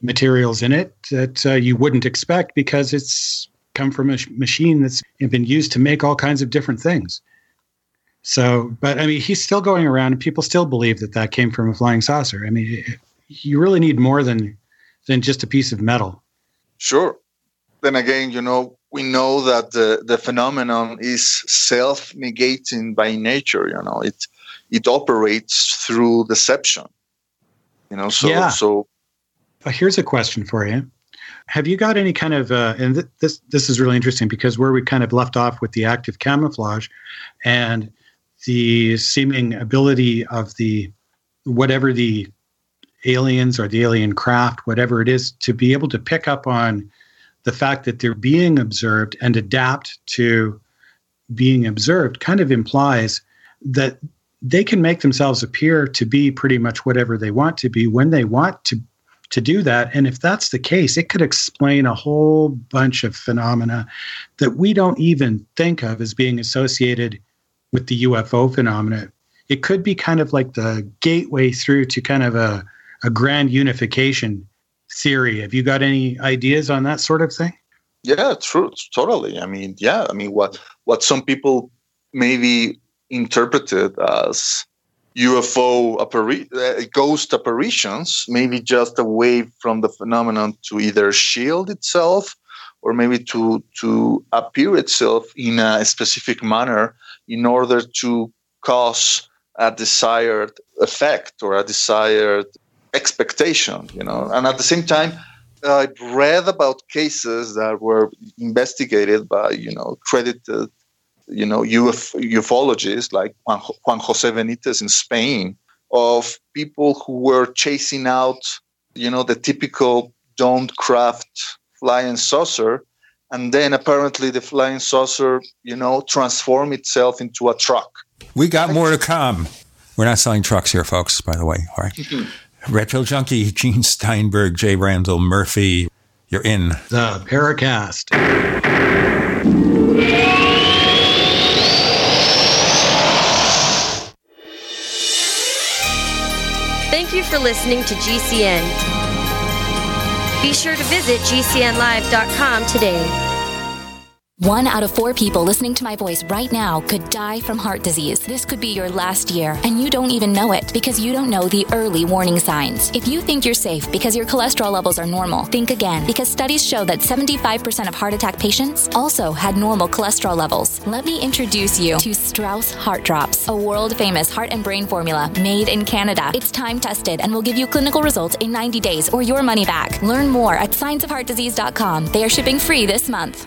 materials in it that uh, you wouldn't expect because it's come from a machine that's been used to make all kinds of different things. So, but I mean, he's still going around and people still believe that that came from a flying saucer. I mean, you really need more than than just a piece of metal. Sure. Then again, you know, we know that the, the phenomenon is self-negating by nature you know it it operates through deception you know so yeah. so here's a question for you have you got any kind of uh, and th- this this is really interesting because where we kind of left off with the active camouflage and the seeming ability of the whatever the aliens or the alien craft whatever it is to be able to pick up on the fact that they're being observed and adapt to being observed kind of implies that they can make themselves appear to be pretty much whatever they want to be when they want to to do that. And if that's the case, it could explain a whole bunch of phenomena that we don't even think of as being associated with the UFO phenomena. It could be kind of like the gateway through to kind of a, a grand unification theory. Have you got any ideas on that sort of thing? Yeah, true, totally. I mean, yeah, I mean, what what some people maybe interpreted as UFO appari- uh, ghost apparitions, maybe just a way from the phenomenon to either shield itself or maybe to to appear itself in a specific manner in order to cause a desired effect or a desired expectation you know and at the same time i read about cases that were investigated by you know credited you know Uf- ufologists like Juan, Juan Jose Benitez in Spain of people who were chasing out you know the typical domed craft flying saucer and then apparently the flying saucer you know transformed itself into a truck We got more to come. We're not selling trucks here, folks, by the way. All right. Mm-hmm. Red Pill Junkie, Gene Steinberg, J. Randall, Murphy. You're in. The Paracast. Thank you for listening to GCN. Be sure to visit GCNlive.com today. One out of four people listening to my voice right now could die from heart disease. This could be your last year, and you don't even know it because you don't know the early warning signs. If you think you're safe because your cholesterol levels are normal, think again because studies show that 75% of heart attack patients also had normal cholesterol levels. Let me introduce you to Strauss Heart Drops, a world famous heart and brain formula made in Canada. It's time tested and will give you clinical results in 90 days or your money back. Learn more at scienceofheartdisease.com. They are shipping free this month.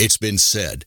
It's been said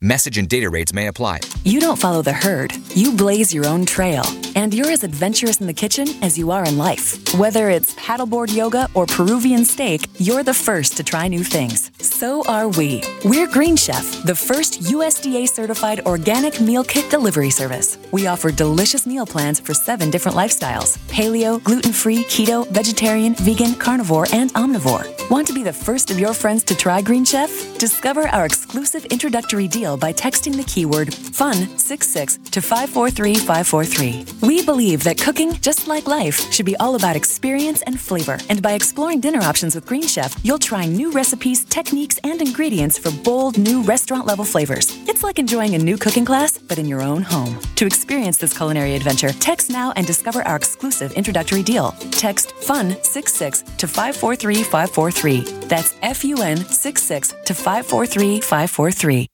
Message and data rates may apply. You don't follow the herd, you blaze your own trail. And you're as adventurous in the kitchen as you are in life. Whether it's paddleboard yoga or Peruvian steak, you're the first to try new things. So are we. We're Green Chef, the first USDA certified organic meal kit delivery service. We offer delicious meal plans for seven different lifestyles paleo, gluten free, keto, vegetarian, vegan, carnivore, and omnivore. Want to be the first of your friends to try Green Chef? Discover our exclusive introductory deal by texting the keyword FUN66 to 543543. We believe that cooking, just like life, should be all about experience and flavor. And by exploring dinner options with Green Chef, you'll try new recipes, techniques, and ingredients for bold, new restaurant level flavors. It's like enjoying a new cooking class, but in your own home. To experience this culinary adventure, text now and discover our exclusive introductory deal. Text FUN66 to 543543. That's F U N 66 to 543543.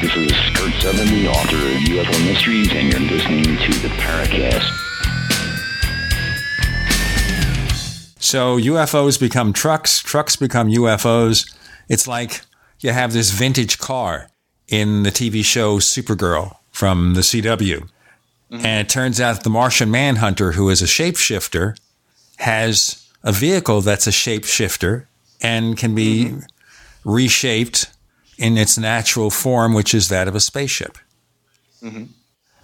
This is Kurt Seven, the author of UFO Mysteries, and you're listening to the Paracast. So UFOs become trucks, trucks become UFOs. It's like you have this vintage car in the TV show Supergirl from the CW. Mm-hmm. And it turns out the Martian Manhunter, who is a shapeshifter, has a vehicle that's a shapeshifter and can be mm-hmm. reshaped in its natural form, which is that of a spaceship. Mm-hmm.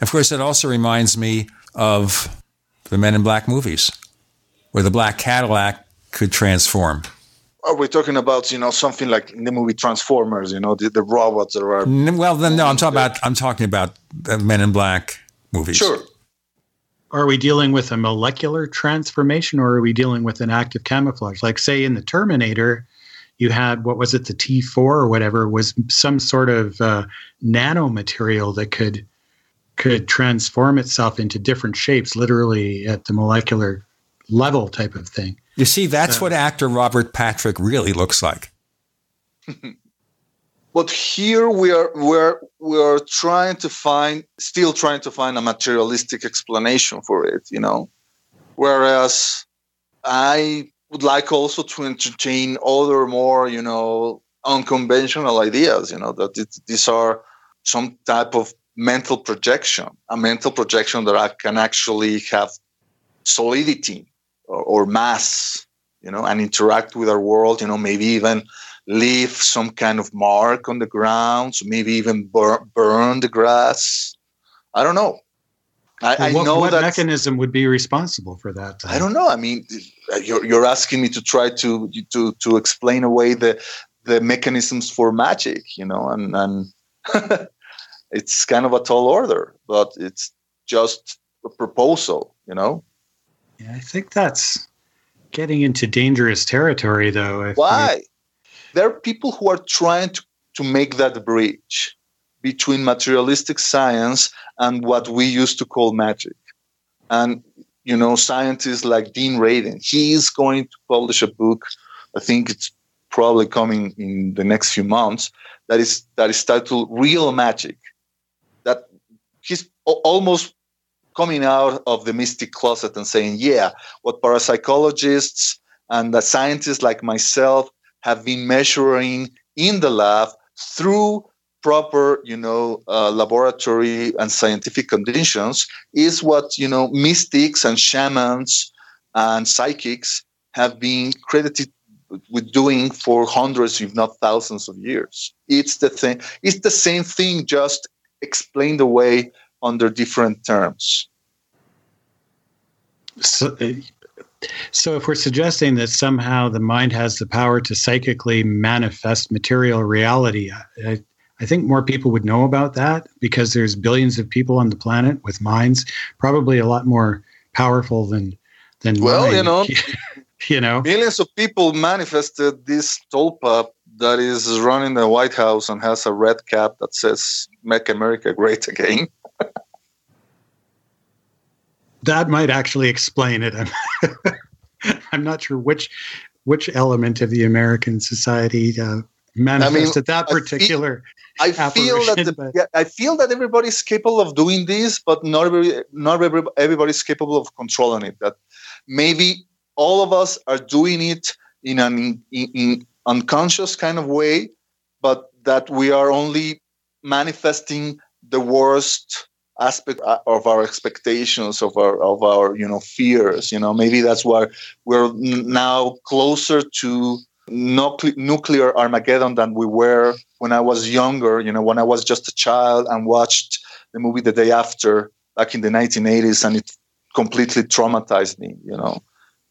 Of course, it also reminds me of the Men in Black movies, where the black Cadillac could transform. Are we talking about you know something like in the movie Transformers? You know the, the robots that are Well, then, no, I'm talking about I'm talking about the Men in Black movies. Sure. Are we dealing with a molecular transformation or are we dealing with an active camouflage? Like, say, in the Terminator, you had what was it, the T4 or whatever, was some sort of uh, nanomaterial that could could transform itself into different shapes, literally at the molecular level type of thing. You see, that's what actor Robert Patrick really looks like. But here we are we're we're trying to find still trying to find a materialistic explanation for it, you know. Whereas I would like also to entertain other more, you know, unconventional ideas, you know, that it, these are some type of mental projection, a mental projection that I can actually have solidity or, or mass, you know, and interact with our world, you know, maybe even leave some kind of mark on the ground, so maybe even bur- burn the grass. I don't know. I, I what, know what that mechanism would be responsible for that? Uh, I don't know. I mean, you're, you're asking me to try to to to explain away the the mechanisms for magic, you know, and and it's kind of a tall order, but it's just a proposal, you know. Yeah, I think that's getting into dangerous territory, though. Why? There are people who are trying to, to make that bridge between materialistic science and what we used to call magic. And, you know, scientists like Dean Radin, he is going to publish a book. I think it's probably coming in the next few months. That is that is titled Real Magic. That he's al- almost coming out of the mystic closet and saying, yeah, what parapsychologists and the scientists like myself have been measuring in the lab through proper, you know, uh, laboratory and scientific conditions is what, you know, mystics and shamans and psychics have been credited with doing for hundreds, if not thousands of years. It's the thing. It's the same thing, just explained away under different terms. So, uh, so if we're suggesting that somehow the mind has the power to psychically manifest material reality, I, I think more people would know about that because there's billions of people on the planet with minds, probably a lot more powerful than than Well, mine. you know, you know, millions of people manifested this tulpa that is running the White House and has a red cap that says "Make America Great Again." that might actually explain it. I'm, I'm not sure which which element of the American society uh, manifested that I feel- particular. I feel that the, yeah, I feel that everybody's capable of doing this, but not every, not every, everybody's capable of controlling it. That maybe all of us are doing it in an in, in unconscious kind of way, but that we are only manifesting the worst aspect uh, of our expectations of our of our you know fears you know maybe that's why we're now closer to nuclear armageddon than we were when i was younger you know when i was just a child and watched the movie the day after back in the 1980s and it completely traumatized me you know.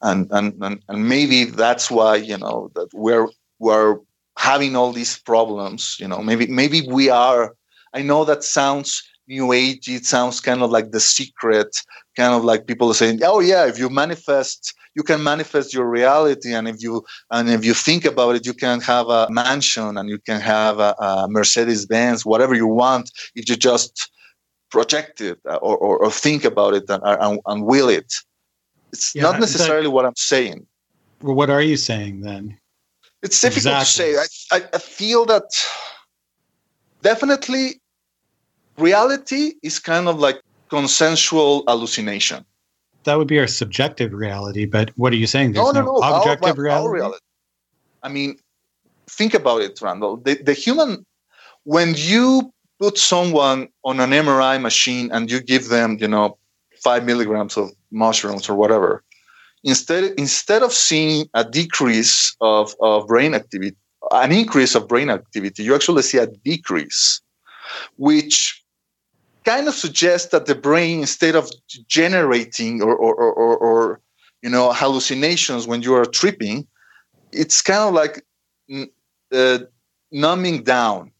And and and, and maybe that's why you know that we're we're having all these problems you know. Maybe maybe we are. I know that sounds new age it sounds kind of like the secret kind of like people are saying oh yeah if you manifest you can manifest your reality and if you and if you think about it you can have a mansion and you can have a, a mercedes benz whatever you want if you just project it uh, or, or, or think about it and, and, and will it it's Yeah, not necessarily that- what i'm saying Well, what are you saying then? it's difficult Exactly. to say I, I, I feel that definitely reality is kind of like consensual hallucination That would be our subjective reality, but what are you saying? There's no, no, no. our- objective our reality. reality. I mean, think about it, Randall. The, the human, when you put someone on an MRI machine and you give them, you know, five milligrams of mushrooms or whatever, instead instead of seeing a decrease of, of brain activity, an increase of brain activity, you actually see a decrease, which kind of suggests that the brain, instead of generating or, or, or, or, you know hallucinations when you are tripping, it's kind of like uh, numbing down.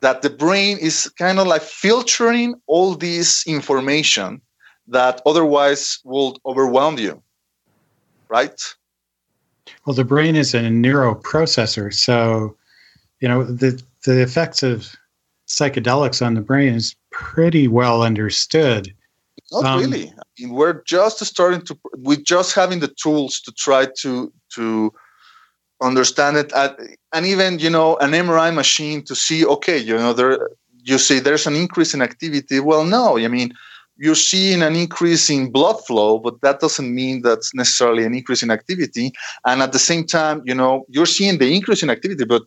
That the brain is kind of like filtering all this information that otherwise would overwhelm you, right? Well, the brain is a neuroprocessor, so you know the the effects of psychedelics on the brain is pretty well understood. Not Um, really. I mean, we're just starting to. We're just having the tools to try to to understand it, at, and even you know an MRI machine to see. Okay, you know there. You see, there's an increase in activity. Well, no, I mean, you're seeing an increase in blood flow, but that doesn't mean that's necessarily an increase in activity. And at the same time, you know, you're seeing the increase in activity, but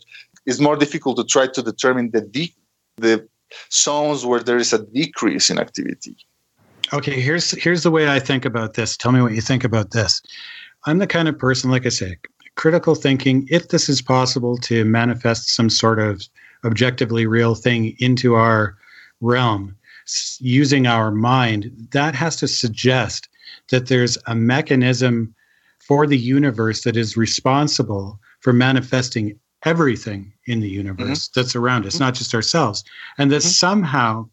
it's more difficult to try to determine the de- the zones where there is a decrease in activity. Okay, here's here's the way I think about this. Tell me what you think about this. I'm the kind of person, like I say, critical thinking. If this is possible to manifest some sort of objectively real thing into our realm using our mind, that has to suggest that there's a mechanism for the universe that is responsible for manifesting everything in the mm-hmm. universe that's around us, mm-hmm. not just ourselves. And that mm-hmm. somehow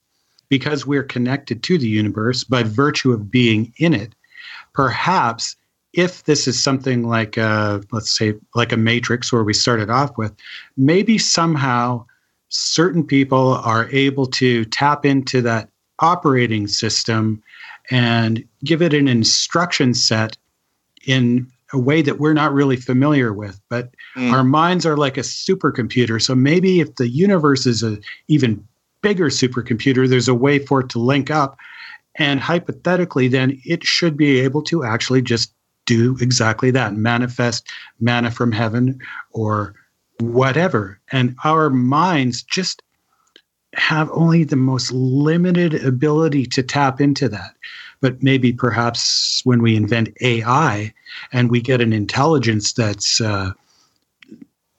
because we're connected to the universe by virtue of being in it, perhaps if this is something like, a, let's say, like a matrix where we started off with, maybe somehow certain people are able to tap into that operating system and give it an instruction set in a way that we're not really familiar with. But mm. our minds are like a supercomputer. So maybe if the universe is a even bigger supercomputer, there's a way for it to link up. And hypothetically, then it should be able to actually just do exactly that manifest manna from heaven or whatever. And our minds just have only the most limited ability to tap into that. But maybe perhaps when we invent AI and we get an intelligence that's uh,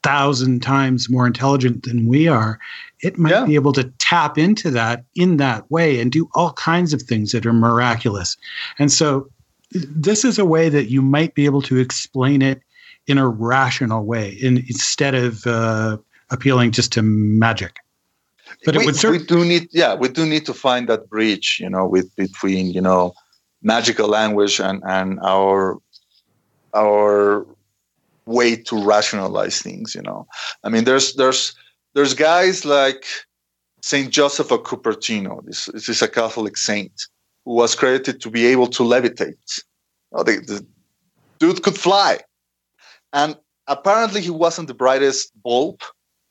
thousand times more intelligent than we are, it might be able to tap into that in that way and do all kinds of things that are miraculous. And so, this is a way that you might be able to explain it in a rational way, in, instead of uh, appealing just to magic. But we, it would cer- we do need, yeah, we do need to find that bridge, you know, with between you know magical language and and our our way to rationalize things. You know, I mean, there's there's there's guys like Saint Joseph of Cupertino. This, this is a Catholic saint who was credited to be able to levitate. Oh, the, the dude could fly, and apparently he wasn't the brightest bulb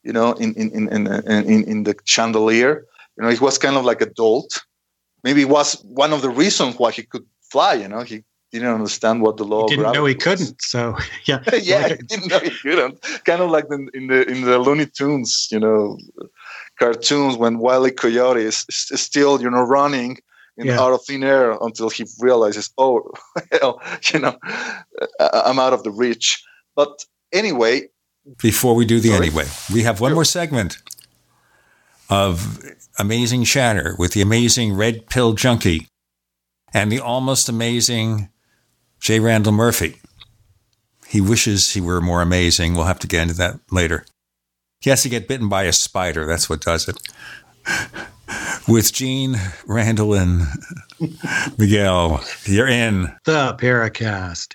you know, in in in in in, in the chandelier. You know, he was kind of like a dolt. Maybe it was one of the reasons why he could fly. You know, he didn't understand what the law. He didn't know he was. couldn't. So yeah, yeah, he didn't know he couldn't. Kind of like in, in the in the Looney Tunes, you know, cartoons when Wile E. Coyote is, is still you know running in, yeah. out of thin air until he realizes, oh, hell, you know, I'm out of the reach. But anyway, before we do the sorry? anyway, we have one sure. more segment of amazing chatter with the amazing Red Pill Junkie and the almost amazing J. Randall Murphy. He wishes he were more amazing. We'll have to get into that later. He has to get bitten by a spider. That's what does it. With Gene, Randall, and Miguel, you're in the Paracast.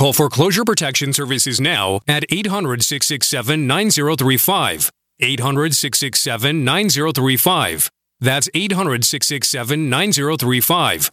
Call Foreclosure Protection Services now at 800 667 9035. 800 667 9035. That's 800 667 9035.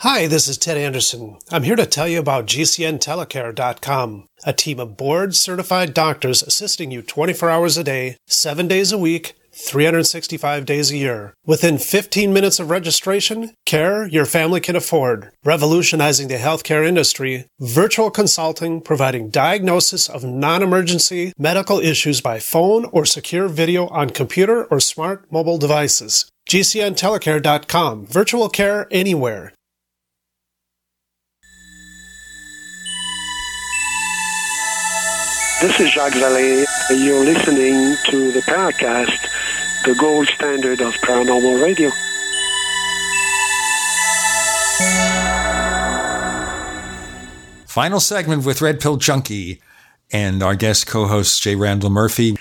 Hi, this is Ted Anderson. I'm here to tell you about GCNTelecare.com, a team of board certified doctors assisting you 24 hours a day, 7 days a week 365 days a year. Within 15 minutes of registration, care your family can afford. Revolutionizing the healthcare industry, virtual consulting providing diagnosis of non-emergency medical issues by phone or secure video on computer or smart mobile devices. GCNtelecare.com. Virtual care anywhere. This is Jacques Vallée. You're listening to the Paracast, the gold standard of paranormal radio. Final segment with Red Pill Junkie and our guest co-host J. Randall Murphy.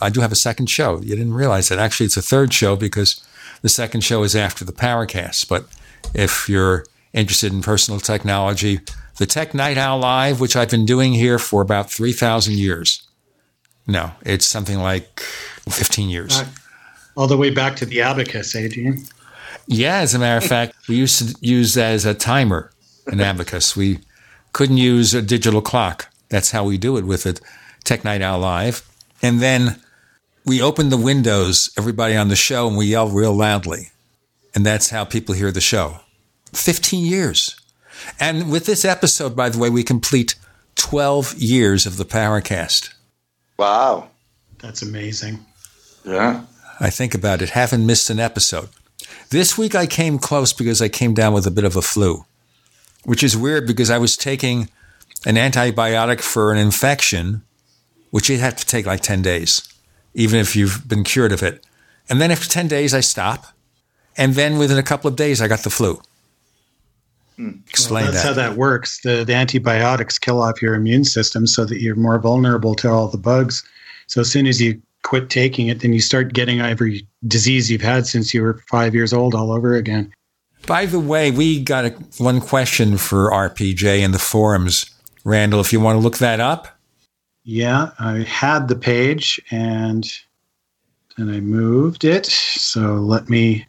I do have a second show. You didn't realize that. Actually, it's a third show because the second show is after the Paracast. But if you're interested in personal technology, the Tech Night Owl Live, which I've been doing here for about 3,000 years. No, it's something like 15 years. All the way back to the abacus, Adrian. Yeah, as a matter of fact, we used to use that as a timer, an abacus. We couldn't use a digital clock. That's how we do it with it, Tech Night Owl Live. And then we open the windows, everybody on the show, and we yell real loudly. And that's how people hear the show. 15 years. And with this episode, by the way, we complete 12 years of the Paracast. Wow. That's amazing. Yeah. I think about it, haven't missed an episode. This week I came close because I came down with a bit of a flu, which is weird because I was taking an antibiotic for an infection, which you have to take like 10 days, even if you've been cured of it. And then after 10 days, I stop. And then within a couple of days, I got the flu. Hmm. Explain well, that's that. how that works. The, the antibiotics kill off your immune system so that you're more vulnerable to all the bugs. So as soon as you quit taking it, then you start getting every disease you've had since you were five years old all over again. By the way, we got a, one question for RPJ in the forums. Randall, if you want to look that up. Yeah, I had the page and then I moved it. So let me.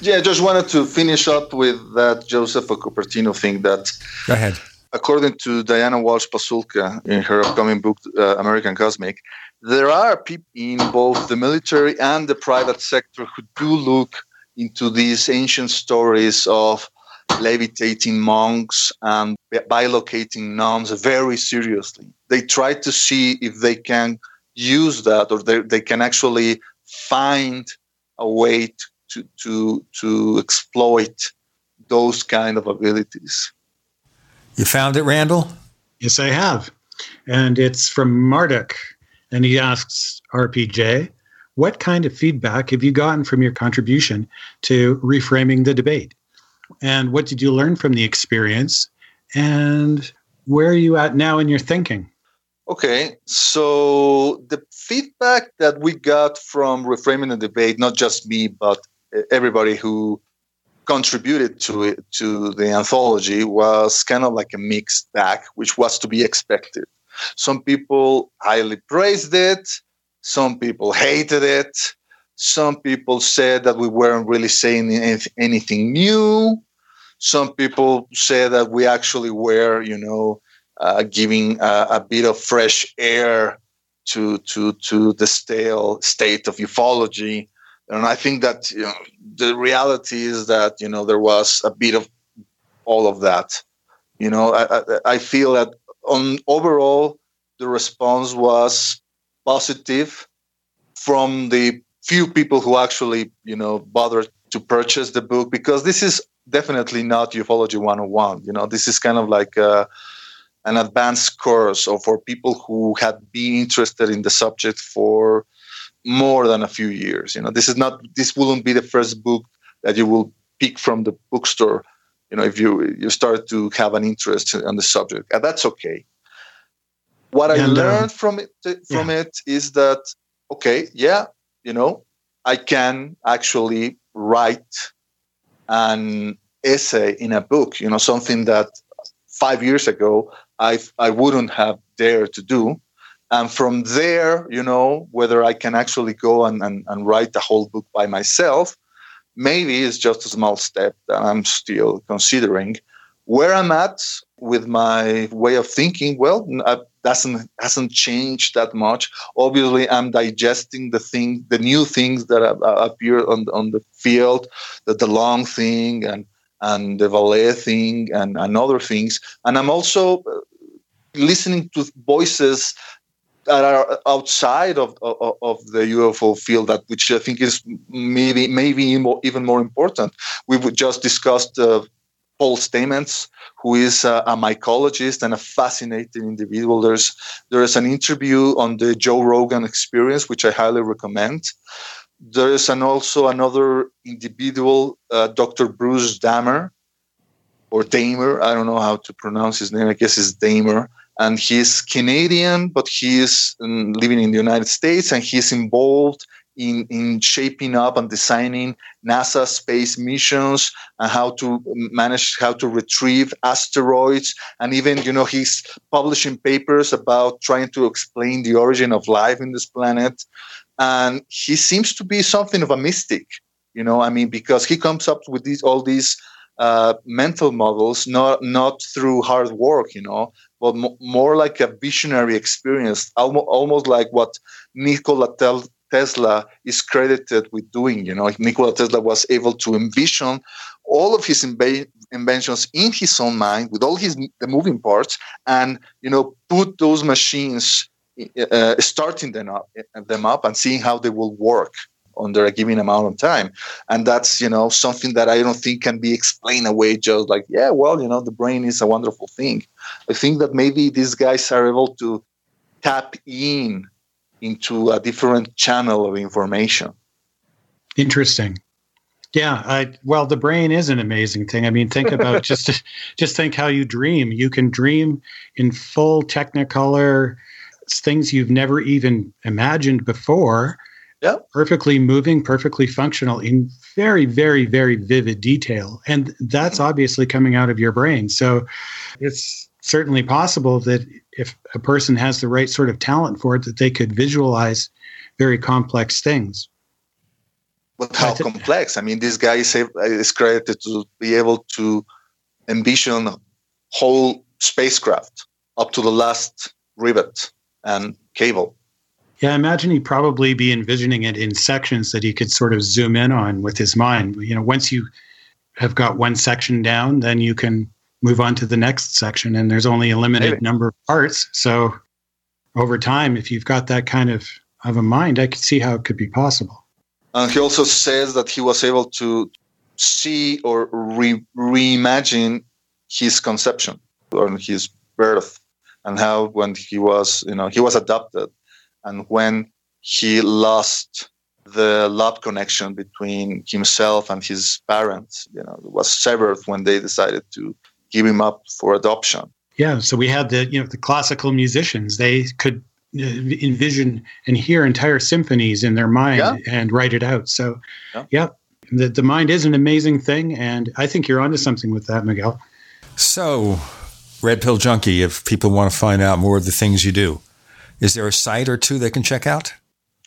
Yeah, I just wanted to finish up with that Joseph Cupertino thing that Go ahead. according to Diana Walsh Pasulka in her upcoming book, uh, American Cosmic, there are people in both the military and the private sector who do look into these ancient stories of levitating monks and bilocating nuns very seriously. They try to see if they can use that or they, they can actually find a way to, to, to, to exploit those kind of abilities. You found it, Randall? Yes, I have. And it's from Marduk. And he asks RPJ, what kind of feedback have you gotten from your contribution to reframing the debate? And what did you learn from the experience? And where are you at now in your thinking? Okay, so the feedback that we got from reframing the debate, not just me, but everybody who contributed to it to the anthology was kind of like a mixed bag, which was to be expected. Some people highly praised it, some people hated it, some people said that we weren't really saying anything new. Some people said that we actually were, you know, uh, giving a, a, bit of fresh air to to to the stale state of ufology. And I think that you know, the reality is that you know there was a bit of all of that. You know, I, I, I feel that on overall the response was positive from the few people who actually you know bothered to purchase the book because this is definitely not ufology 101 you know? This is kind of like a, an advanced course or for people who had been interested in the subject for more than a few years you know? This is not this wouldn't be the first book that you will pick from the bookstore you know if you you start to have an interest on the subject and that's okay. What i uh, learned from it from it is that okay yeah you know i can actually write an essay in a book you know something that five years ago i i wouldn't have dared to do. And from there you know whether i can actually go and, and, and write the whole book by myself maybe it's just a small step that i'm still considering where i'm at with my way of thinking well uh, doesn't hasn't changed that much obviously i'm digesting the thing the new things that appear on, on the field the, the long thing and and the Vallee thing and, and other things. And I'm also uh, listening to voices that are outside of, of, of the UFO field, that which I think is maybe maybe even more important. We just discussed uh, Paul Stamets, who is a, a, mycologist and a fascinating individual. There's there is an interview on the Joe Rogan Experience, which I highly recommend. There is an also another individual, uh, Dr. Bruce Damer, or Damer. I don't know how to pronounce his name. I guess it's Damer and he's Canadian, but he's um, living in the United States, and he's involved in, in shaping up and designing NASA space missions and how to manage how to retrieve asteroids, and even you know he's publishing papers about trying to explain the origin of life in this planet, and he seems to be something of a mystic, you know. I mean, because he comes up with these all these uh, mental models, not not through hard work, you know, but m- more like a visionary experience, almost, like what Nikola Tel- Tesla is credited with doing. You know, Nikola Tesla was able to envision all of his imba- inventions in his own mind with all his the moving parts, and you know, put those machines, uh, starting them up, them up, and seeing how they will work under a given amount of time. And that's you know something that i don't think can be explained away just like yeah well you know the brain is a wonderful thing. I think that maybe these guys are able to tap in into a different channel of information. Interesting. Yeah I, well the brain is an amazing thing. I mean think about just just think how you dream. You can dream in full technicolor things you've never even imagined before yeah. perfectly moving, perfectly functional in very, very, very vivid detail. And that's obviously coming out of your brain. So it's certainly possible that if a person has the right sort of talent for it, that they could visualize very complex things. But how th- complex? I mean, this guy is, is credited to be able to envision a whole spacecraft up to the last rivet and cable. Yeah, I imagine he'd probably be envisioning it in sections that he could sort of zoom in on with his mind. You know, once you have got one section down, then you can move on to the next section, and there's only a limited Maybe. number of parts. So over time, if you've got that kind of of a mind, I could see how it could be possible. And he also says that he was able to see or re- reimagine his conception or his birth and how when he was, you know, he was adopted and when he lost the love connection between himself and his parents, you know, was severed when they decided to give him up for adoption. Yeah, so we had the you know the classical musicians; they could uh, envision and hear entire symphonies in their mind yeah. and write it out. So, yeah. yeah, the the mind is an amazing thing, and I think you're onto something with that, Miguel. So, Red Pill Junkie, if people want to find out more of the things you do, is there a site or two they can check out?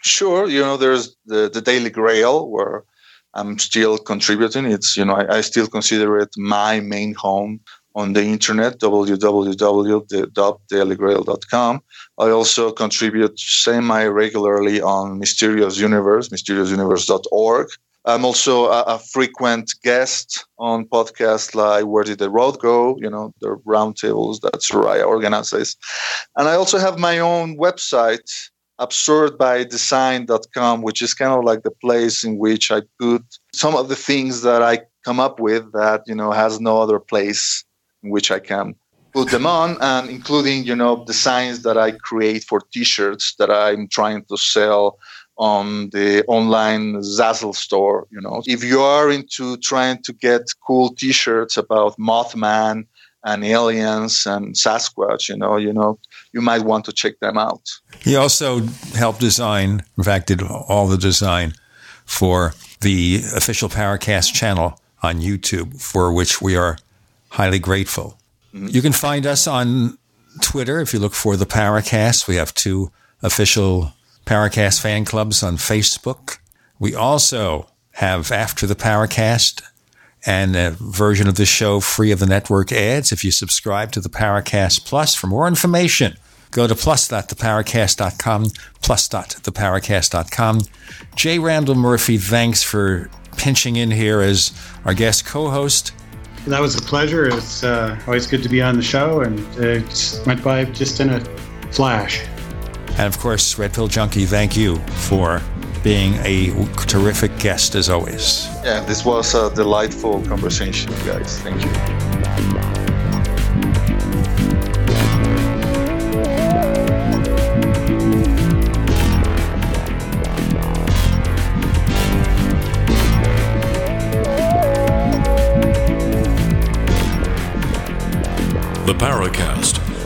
Sure. You know, there's the, the Daily Grail where I'm still contributing. It's, you know, I, I still consider it my main home on the internet, www.dailygrail.com. I also contribute semi regularly on Mysterious Universe, mysteriousuniverse.org. I'm also a, a, frequent guest on podcasts like Where Did the Road Go? You know, the roundtables that Seriah organizes. And I also have my own website, absurdbydesign.com, which is kind of like the place in which I put some of the things that I come up with that, you know, has no other place in which I can put them on and including, you know, designs that I create for t-shirts that I'm trying to sell on the online Zazzle store. You know, if you are into trying to get cool T-shirts about Mothman and aliens and Sasquatch, you know, you know, you might want to check them out. He also helped design, in fact, did all the design for the official Paracast channel on YouTube, for which we are highly grateful. Mm-hmm. You can find us on Twitter if you look for the Paracast. We have two official Paracast fan clubs on Facebook. We also have After the Paracast and a version of the show free of the network ads if you subscribe to the Paracast Plus. For more information, go to plus.theparacast.com, plus.theparacast.com. J. Randall Murphy, thanks for pinching in here as our guest co-host. That was a pleasure. It's uh, always good to be on the show, and it went by just in a flash. And of course, Red Pill Junkie, thank you for being a terrific guest as always. Yeah, this was a delightful conversation, guys. Thank you. The Paracast,